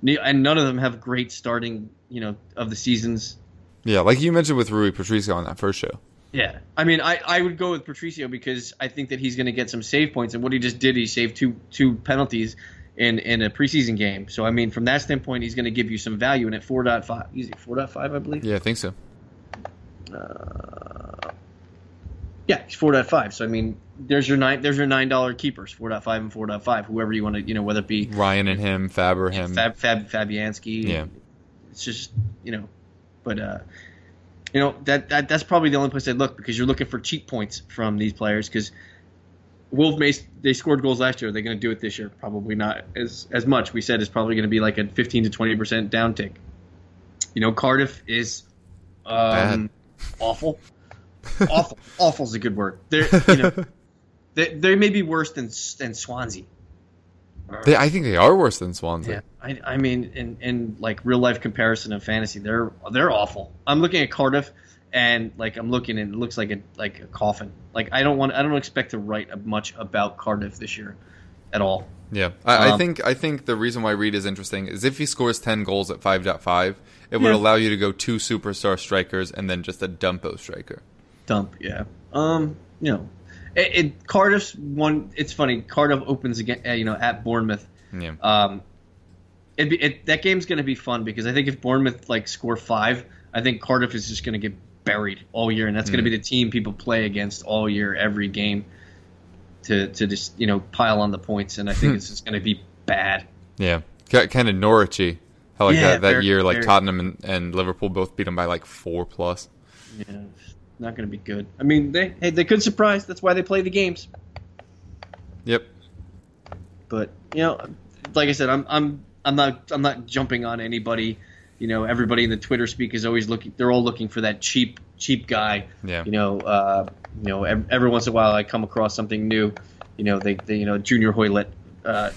and none of them have great starting you know of the seasons. Yeah, like you mentioned with Rui Patricio on that first show. Yeah, I mean, I, I would go with Patricio because I think that he's going to get some save points, and what he just did, he saved two two penalties in in a preseason game. So I mean, from that standpoint, he's going to give you some value. And at four point five, easy four point five, I believe. Yeah, I think so. Uh, Yeah, he's four point five. So I mean, there's your nine there's your nine dollar keepers, four point five and four point five. Whoever you want to, you know, whether it be Ryan and him, Faber him. Fab Fab Fabianski. Yeah. it's just you know, but uh, you know that, that that's probably the only place I'd look because you're looking for cheap points from these players because Wolf Mace they scored goals last year. Are They're going to do it this year. Probably not as as much. We said it's probably going to be like a 15 to 20 percent downtick. You know, Cardiff is um, awful. awful. Awful is a good word. They're you know they they may be worse than than Swansea. They, I think they are worse than Swansea. Yeah, I, I mean, in, in like real life comparison of fantasy, they're they're awful. I'm looking at Cardiff, and like I'm looking, and it looks like a like a coffin. Like I don't want, I don't expect to write much about Cardiff this year, at all. Yeah, I, I Um, think I think the reason why Reid is interesting is if he scores ten goals at five point five, it would Yeah. allow you to go two superstar strikers and then just a dumpo striker. Dump, yeah. Um, you know, it, it Cardiff's one. It's funny. Cardiff opens again, uh, you know, at Bournemouth. Yeah, Um, it, be, it that game's going to be fun because I think if Bournemouth like score five, I think Cardiff is just going to get buried all year, and that's going to be the team people play against all year, every game, to to just you know pile on the points, and I think it's just going to be bad. yeah, kind of Norwichy. How like Yeah, that, that very- year, like very- Tottenham and, and Liverpool both beat them by like four plus. Yeah, not going to be good. I mean, they hey they could surprise. That's why they play the games. Yep. But you know, like I said, I'm I'm I'm not I'm not jumping on anybody. You know, everybody in the Twitter speak is always looking. They're all looking for that cheap cheap guy. Yeah. You know, uh, you know, every, every once in a while I come across something new. You know, they, they you know Junior Hoilett uh,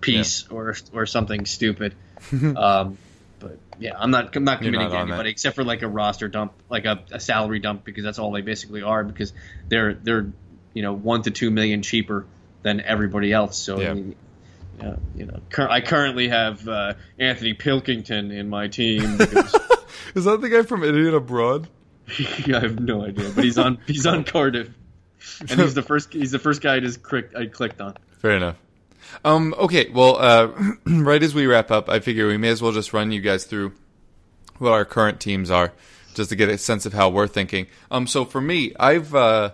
piece or or something stupid. um, but yeah, I'm not I'm not committing not to on that. anybody except for like a roster dump, like a, a salary dump, because that's all they basically are. Because they're they're you know one to two million cheaper than everybody else. So Yeah. I mean, yeah, you know, cur- I currently have uh, Anthony Pilkington in my team. Because Is that the guy from Idiot Abroad? I have no idea, but he's on he's on Cardiff, and he's the first he's the first guy I just clicked I clicked on. Fair enough. Um, okay, well, uh, right as we wrap up, I figure we may as well just run you guys through what our current teams are, just to get a sense of how we're thinking. Um, so for me, I've uh,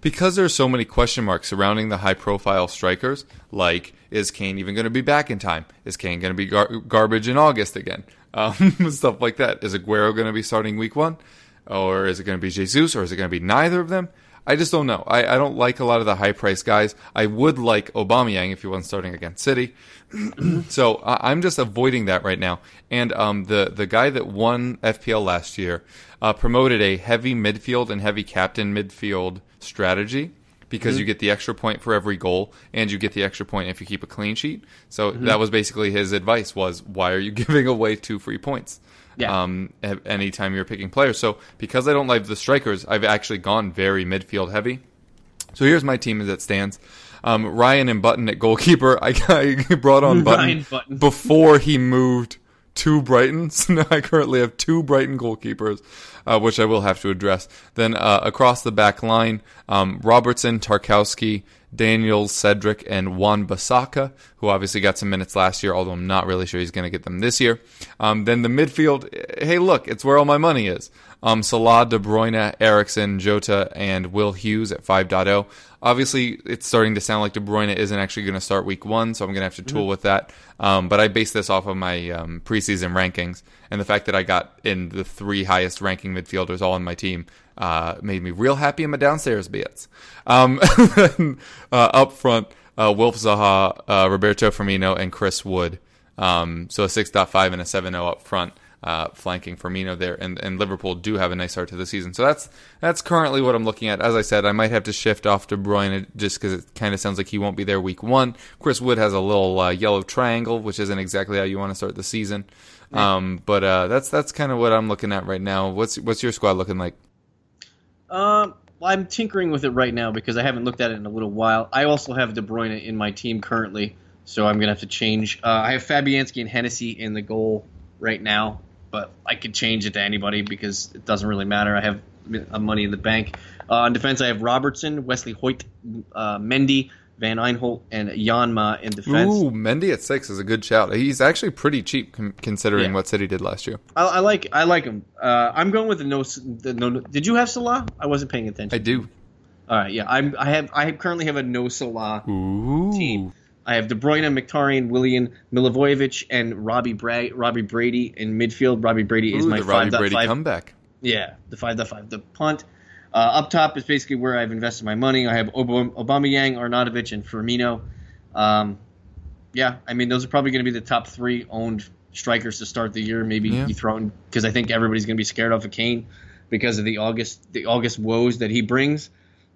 because there's so many question marks surrounding the high-profile strikers, like is Kane even going to be back in time? Is Kane going to be gar- garbage in August again? Um, stuff like that. Is Aguero going to be starting week one, or is it going to be Jesus, or is it going to be neither of them? I just don't know. I, I don't like a lot of the high price guys. I would like Aubameyang if he wasn't starting against City. so I I'm just avoiding that right now. And um, the the guy that won FPL last year uh, promoted a heavy midfield and heavy captain midfield strategy because you get the extra point for every goal and you get the extra point if you keep a clean sheet. So that was basically his advice was why are you giving away two free points? Yeah. Um, anytime you're picking players. So because I don't like the strikers, I've actually gone very midfield heavy. So here's my team as it stands. Um, Ryan and Button at goalkeeper. I, I brought on Button, Button. before he moved to Brighton. So now I currently have two Brighton goalkeepers, uh, which I will have to address. Then uh, across the back line, um, Robertson, Tarkowski, Daniels, Cedric, and Wan-Bissaka, who obviously got some minutes last year, although I'm not really sure he's going to get them this year. Um, then the midfield, hey, look, it's where all my money is. Um, Salah, De Bruyne, Eriksen, Jota, and Will Hughes at 5.0. Obviously, it's starting to sound like De Bruyne isn't actually going to start week one, so I'm going to have to tool with that. Um, but I base this off of my um, preseason rankings, and the fact that I got in the three highest ranking midfielders all on my team uh, made me real happy in my downstairs bits. Um, uh, up front, uh, Wilf Zaha, uh, Roberto Firmino, and Chris Wood. Um, so a 6.5 and a 7.0 up front uh, flanking Firmino there, and, and Liverpool do have a nice start to the season. So that's that's currently what I'm looking at. As I said, I might have to shift off De Bruyne just because it kind of sounds like he won't be there week one. Chris Wood has a little uh, yellow triangle, which isn't exactly how you want to start the season. Um, but uh, that's that's kind of what I'm looking at right now. What's what's your squad looking like? Um, I'm tinkering with it right now because I haven't looked at it in a little while. I also have De Bruyne in my team currently, so I'm gonna have to change. Uh, I have Fabianski and Hennessy in the goal right now, but I could change it to anybody because it doesn't really matter. I have uh, money in the bank. Uh, on defense, I have Robertson, Wesley Hoedt, uh, Mendy, Van Aanholt, and Janmaat in defense. Ooh, Mendy at six is a good shout. He's actually pretty cheap com- considering Yeah. what City did last year. I, I like I like him. Uh, I'm going with the no, the no. Did you have Salah? I wasn't paying attention. I do. All right, yeah. I'm I have I currently have a no Salah Ooh. team. I have De Bruyne, Mkhitaryan, Willian, Milivojevic, and Robbie Bra- Robbie Brady in midfield. Robbie Brady is Ooh, my the Robbie five Brady five. comeback. Yeah, the five dot five. The punt. Uh, up top is basically where I've invested my money. I have Ob- Yang, Arnautovic, and Firmino. Um, yeah, I mean those are probably going to be the top three owned strikers to start the year. Maybe Yeah. in because I think everybody's going to be scared off of Kane because of the August the August woes that he brings.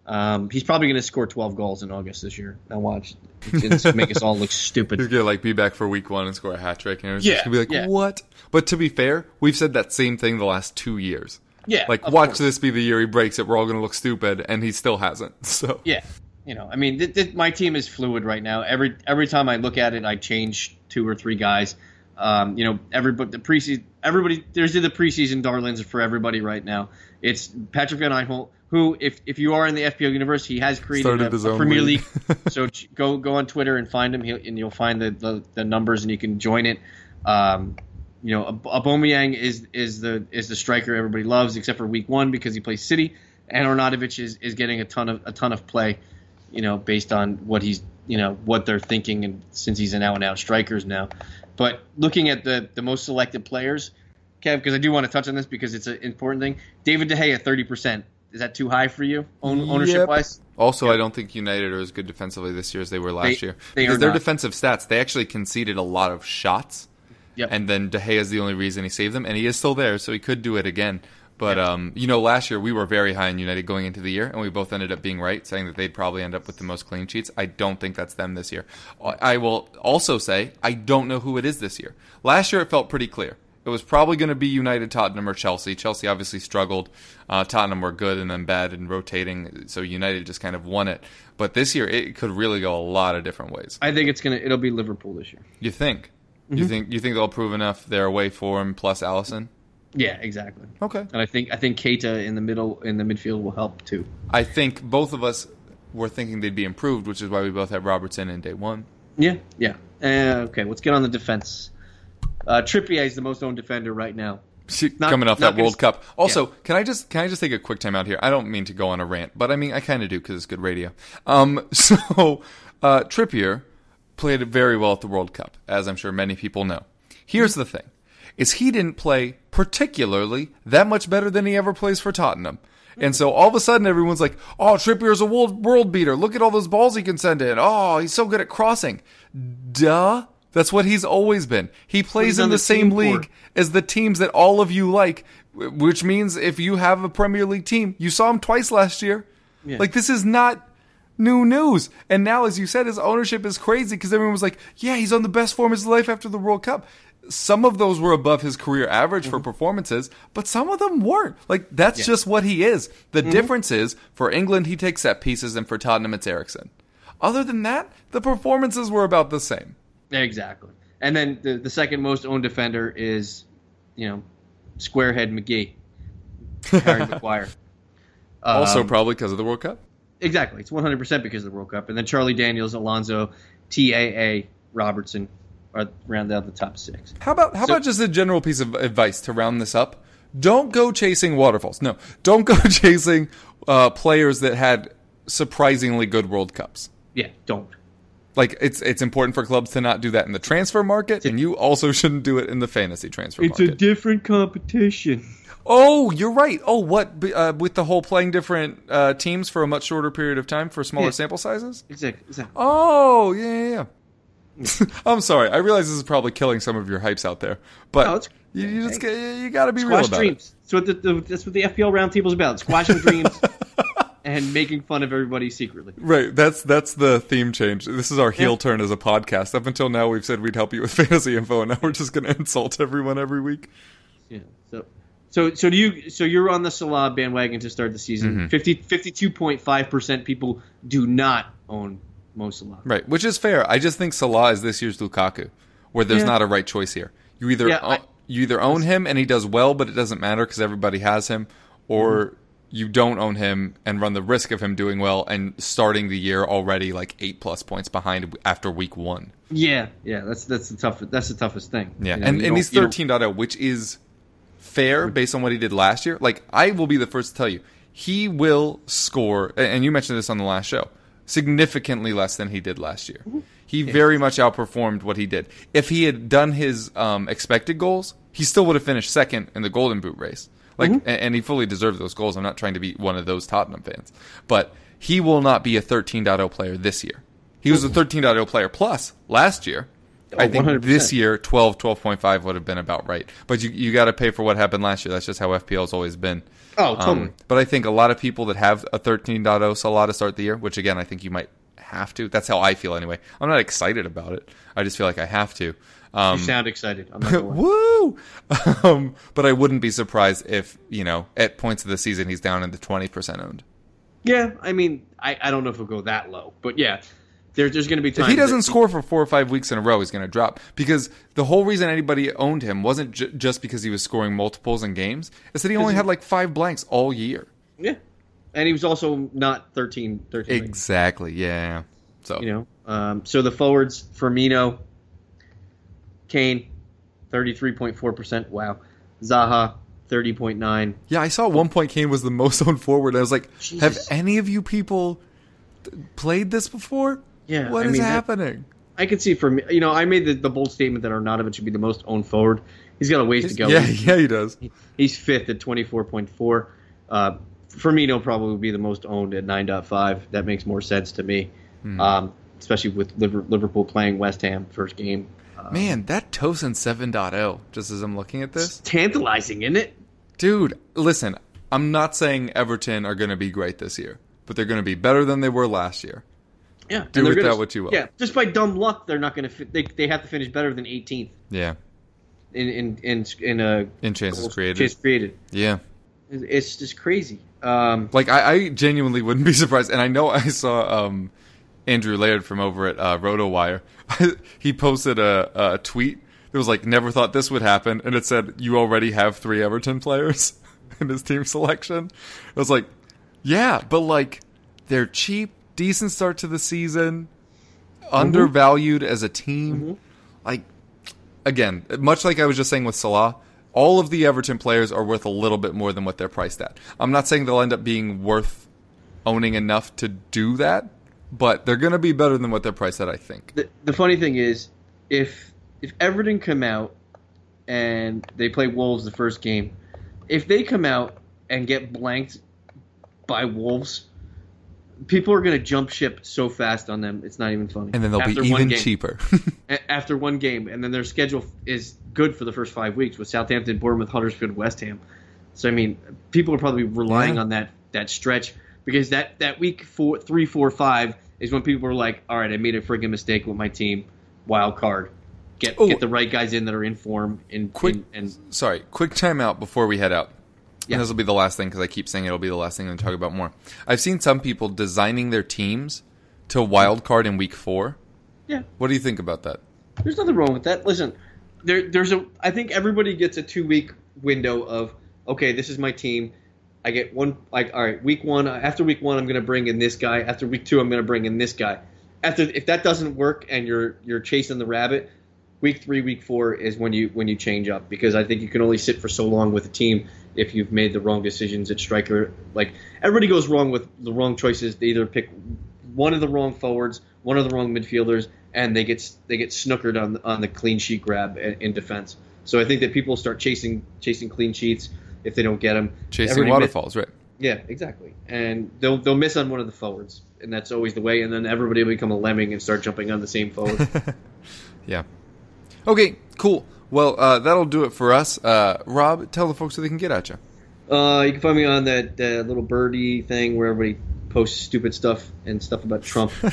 Um, he's probably going to score 12 goals in August this year. Now watch, it's going to make us all look stupid. He's stupid. gonna like be back for week one and score a hat trick, and it's Yeah, just gonna be like, yeah. what? But to be fair, we've said that same thing the last two years. Yeah, Like, watch course. this be the year he breaks it. We're all gonna look stupid, and he still hasn't. So Yeah, you know, I mean, th- th- my team is fluid right now. Every every time I look at it, I change two or three guys. Um, you know, everybody the preseason, everybody there's the preseason darlings for everybody right now. It's Patrick Van Aanholt, who, if if you are in the FPL universe, he has created a, a Premier league. League. so ch- go go on Twitter and find him, He'll, and you'll find the, the the numbers, and you can join it. Um, you know, Ab- Aubameyang is is the is the striker everybody loves, except for Week One because he plays City, and Arnautovic is, is getting a ton of a ton of play, you know, based on what he's you know what they're thinking, and since he's an out and out strikers now. But looking at the the most selected players, Kev, because I do want to touch on this because it's an important thing. David De Gea, thirty percent. Is that too high for you, own, ownership Yep. wise? Also, I don't think United are as good defensively this year as they were last They- year. they because are their not. defensive stats, they actually conceded a lot of shots. Yep. And then De Gea is the only reason he saved them, and he is still there, so he could do it again. But um, you know, last year we were very high on United going into the year, and we both ended up being right, saying that they'd probably end up with the most clean sheets. I don't think that's them this year. I will also say I don't know who it is this year. Last year it felt pretty clear. It was probably going to be United, Tottenham, or Chelsea. Chelsea obviously struggled. Uh, Tottenham were good and then bad and rotating, so United just kind of won it. But this year it could really go a lot of different ways. I think it's gonna it'll be Liverpool this year. You think? Mm-hmm. You think? You think they'll prove enough their away form plus Alisson? Yeah, exactly. Okay. And I think I think Keita in the middle in the midfield will help too. I think both of us were thinking they'd be improved, which is why we both have Robertson in day one. Yeah, yeah. Uh, okay, let's get on the defense. Uh, Trippier is the most owned defender right now. Not- Coming off that World Cup. Also, yeah. can I just can I just take a quick time out here? I don't mean to go on a rant, but I mean I kind of do because it's good radio. Um, so uh, Trippier played very well at the World Cup, as I'm sure many people know. Here's the thing: is he didn't play particularly that much better than he ever plays for Tottenham. And so all of a sudden everyone's like, "Oh, Trippier's a world world beater. Look at all those balls he can send in. Oh, he's so good at crossing." Duh. That's what he's always been. He plays in the, the same league court. as the teams that all of you like, which means if you have a Premier League team, you saw him twice last year. Yeah. Like this is not new news. And now, as you said, his ownership is crazy because everyone was like, "Yeah, he's on the best form of his life after the World Cup." Some of those were above his career average for performances, but some of them weren't. Like that's just what he is. The difference is for England he takes set pieces, and for Tottenham it's Eriksen. Other than that, the performances were about the same. Exactly. And then the, the second most owned defender is, you know, Squarehead McGee, Harry Maguire. Also, Um, probably because of the World Cup. Exactly. It's 100 percent because of the World Cup, and then Charlie Daniels, Alonso, TAA, Robertson are round out the top six. How about how So- about just a general piece of advice to round this up? Don't go chasing waterfalls. No, don't go chasing uh, players that had surprisingly good World Cups. Yeah, don't. Like it's it's important for clubs to not do that in the transfer market, and you also shouldn't do it in the fantasy transfer It's market. A different competition. Oh, you're right. Oh, what uh, with the whole playing different uh, teams for a much shorter period of time for smaller Yeah. sample sizes? Exactly. exactly. Oh, yeah, yeah, yeah. I'm sorry. I realize this is probably killing some of your hypes out there, but No, you, you just you got to be real Squash about dreams. That's what the, the that's what the FPL roundtable is about. Squashing dreams and making fun of everybody secretly. Right. That's that's the theme change. This is our heel turn as a podcast. Up until now, we've said we'd help you with fantasy info, and now we're just going to insult everyone every week. Yeah. So so so do you so you're on the Salah bandwagon to start the season. Mm-hmm. 52.5 percent people do not own Mo Salah. Right, which is fair. I just think Salah is this year's Lukaku, where there's Yeah. not a right choice here. You either Yeah, o- I- you either own him and he does well, but it doesn't matter because everybody has him, or Mm-hmm. you don't own him and run the risk of him doing well and starting the year already like eight plus points behind after week one. Yeah, yeah, that's that's the tough that's the toughest thing. Yeah, You know, and, and he's you don't- 13.0, which is fair based on what he did last year. Like, I will be the first to tell you, he will score, and you mentioned this on the last show, significantly less than he did last year. He very much outperformed what he did. If he had done his um, expected goals, he still would have finished second in the Golden Boot race. Like, a- and he fully deserved those goals. I'm not trying to be one of those Tottenham fans, but he will not be a 13.0 player this year. He was a 13.0 player plus last year. I think 100%. this year 12 12.5 would have been about right. But you, you got to pay for what happened last year. That's just how fpl's always been. Oh, totally. Um, but i think a lot of people that have a 13.0 salah to start the year which again i think you might have to. That's how i feel anyway. I'm not excited about it. I just feel like i have to. Um, you sound excited. I'm not woo! Um, but i wouldn't be surprised if you know at points of the season he's down in the 20% owned. Yeah, I mean, I, I don't know if it'll go that low, but yeah, there, there's going to be times If he doesn't score for four or five weeks in a row, he's going to drop. Because the whole reason anybody owned him wasn't j- just because he was scoring multiples in games. It's that he only had like five blanks all year. Yeah, and he was also not 13, 13 Exactly. Yeah. So You know, um, so the forwards: Firmino, Kane, thirty-three point four percent. Wow, Zaha, thirty point nine. yeah, I saw at one point Kane was the most owned forward. I was like, have any of you people played this before? Yeah, What I is mean, that- happening? I can see from you know I made the, the bold statement that Arnautovic should be the most owned forward. He's got a ways to go. yeah, He's- yeah, he does. He's fifth at 24.4. For me, Uh, Firmino probably would be the most owned at 9.5. That makes more sense to me, Hmm. um, especially with Liverpool playing West Ham first game. Man, that Tosun 7.0, just as I'm looking at this. It's tantalizing, isn't it? Dude, listen, I'm not saying Everton are going to be great this year, but they're going to be better than they were last year. Yeah. Do with gonna- that what you will. Yeah, just by dumb luck, they're not going to. Fi- they they have to finish better than 18th Yeah. in in in in a In chances goals- created. Chances created. Yeah. It's- It's just crazy. Um, Like I, I genuinely wouldn't be surprised, and I know I saw um, Andrew Laird from over at uh, RotoWire. he posted a, a tweet that was like, "Never thought this would happen," and it said, "You already have three Everton players in his team selection." I was like, "Yeah, but like they're cheap, decent start to the season, mm-hmm. undervalued as a team. Mm-hmm. Like again, much like I was just saying with Salah." All of the Everton players are worth a little bit more than what they're priced at. I'm not saying they'll end up being worth owning enough to do that, but they're going to be better than what they're priced at, I think. the, the funny thing is, if if Everton come out and they play Wolves the first game, if they come out and get blanked by Wolves, people are going to jump ship so fast on them. It's not even funny. And then they'll After be even game. cheaper. After one game, and then their schedule is good for the first five weeks with Southampton, Bournemouth, Huddersfield, West Ham. So I mean, people are probably relying Yeah. on that that stretch because that that week four, three, four, five is when people are like, all right, I made a freaking mistake with my team, wild card. Get Oh. get the right guys in that are in form and Quick- and, and Sorry, quick timeout before we head out. Yeah. And this will be the last thing because I keep saying it'll be the last thing and talk about more. I've seen some people designing their teams to wild card in week four. yeah, What do you think about that? There's nothing wrong with that. Listen, there, there's a. I think everybody gets a two week window of okay, this is my team. I get one like all right, week one uh, after week one I'm gonna bring in this guy. After week two I'm gonna bring in this guy. After if that doesn't work and you're you're chasing the rabbit, week three, week four is when you when you change up because I think you can only sit for so long with a team if you've made the wrong decisions at striker. Like everybody goes wrong with the wrong choices. They either pick one of the wrong forwards, one of the wrong midfielders, and they get they get snookered on on the clean sheet grab in, in defense. So I think that people start chasing chasing clean sheets if they don't get them. Chasing Everybody waterfalls, right? yeah, exactly. And they'll they'll miss on one of the forwards, and that's always the way. And then everybody will become a lemming and start jumping on the same forward. Yeah. Okay, cool. Well, uh, that'll do it for us. Uh, Rob, tell the folks so they can get at you. uh, you can find me on that uh, little birdie thing where everybody posts stupid stuff and stuff about Trump. uh,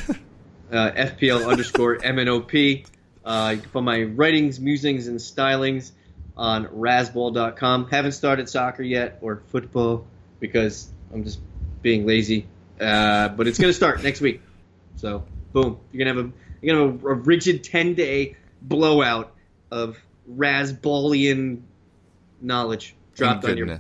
FPL underscore MNOP. Uh, you can find my writings, musings, and stylings on rasball.com. Haven't started soccer yet or football because I'm just being lazy. Uh, but it's going to start next week. So, boom. You're going to have a you're gonna have a, a rigid 10 day blowout of Rasballian knowledge dropped on your.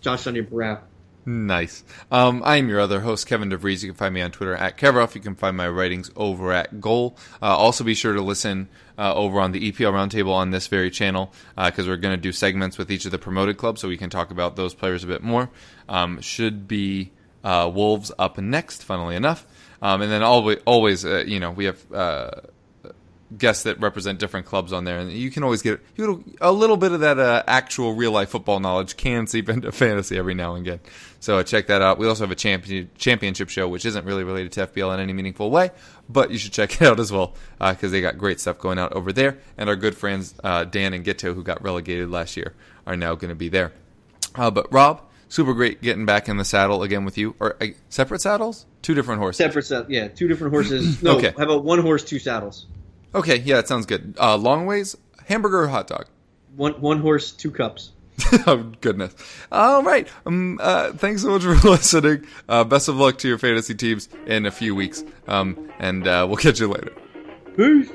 Josh on your brow. Nice. Um, I am your other host, Kevin DeVries. You can find me on Twitter at Kevrov. You can find my writings over at Goal. Uh, also, be sure to listen uh, over on the EPL Roundtable on this very channel because we're going to do segments with each of the promoted clubs so we can talk about those players a bit more. Um, should be uh, Wolves up next, funnily enough. Um, and then always, always uh, you know, we have uh, guests that represent different clubs on there, and you can always get you a little bit of that uh, actual real life football knowledge can seep into fantasy every now and again. So uh, check that out. We also have a champion, championship show, which isn't really related to FPL in any meaningful way, but you should check it out as well because they got great stuff going out over there. And our good friends uh, Dan and Gitto, who got relegated last year, are now going to be there. Uh, but Rob, super great getting back in the saddle again with you. Or uh, separate saddles, two different horses. Separate, yeah, two different horses. No, Okay. how about one horse, two saddles? Okay, yeah, that sounds good. Uh, long ways, hamburger or hot dog? One one horse, two cups. oh goodness! All right. Um, uh, thanks so much for listening. Uh, best of luck to your fantasy teams in a few weeks. Um, and uh, we'll catch you later. Peace.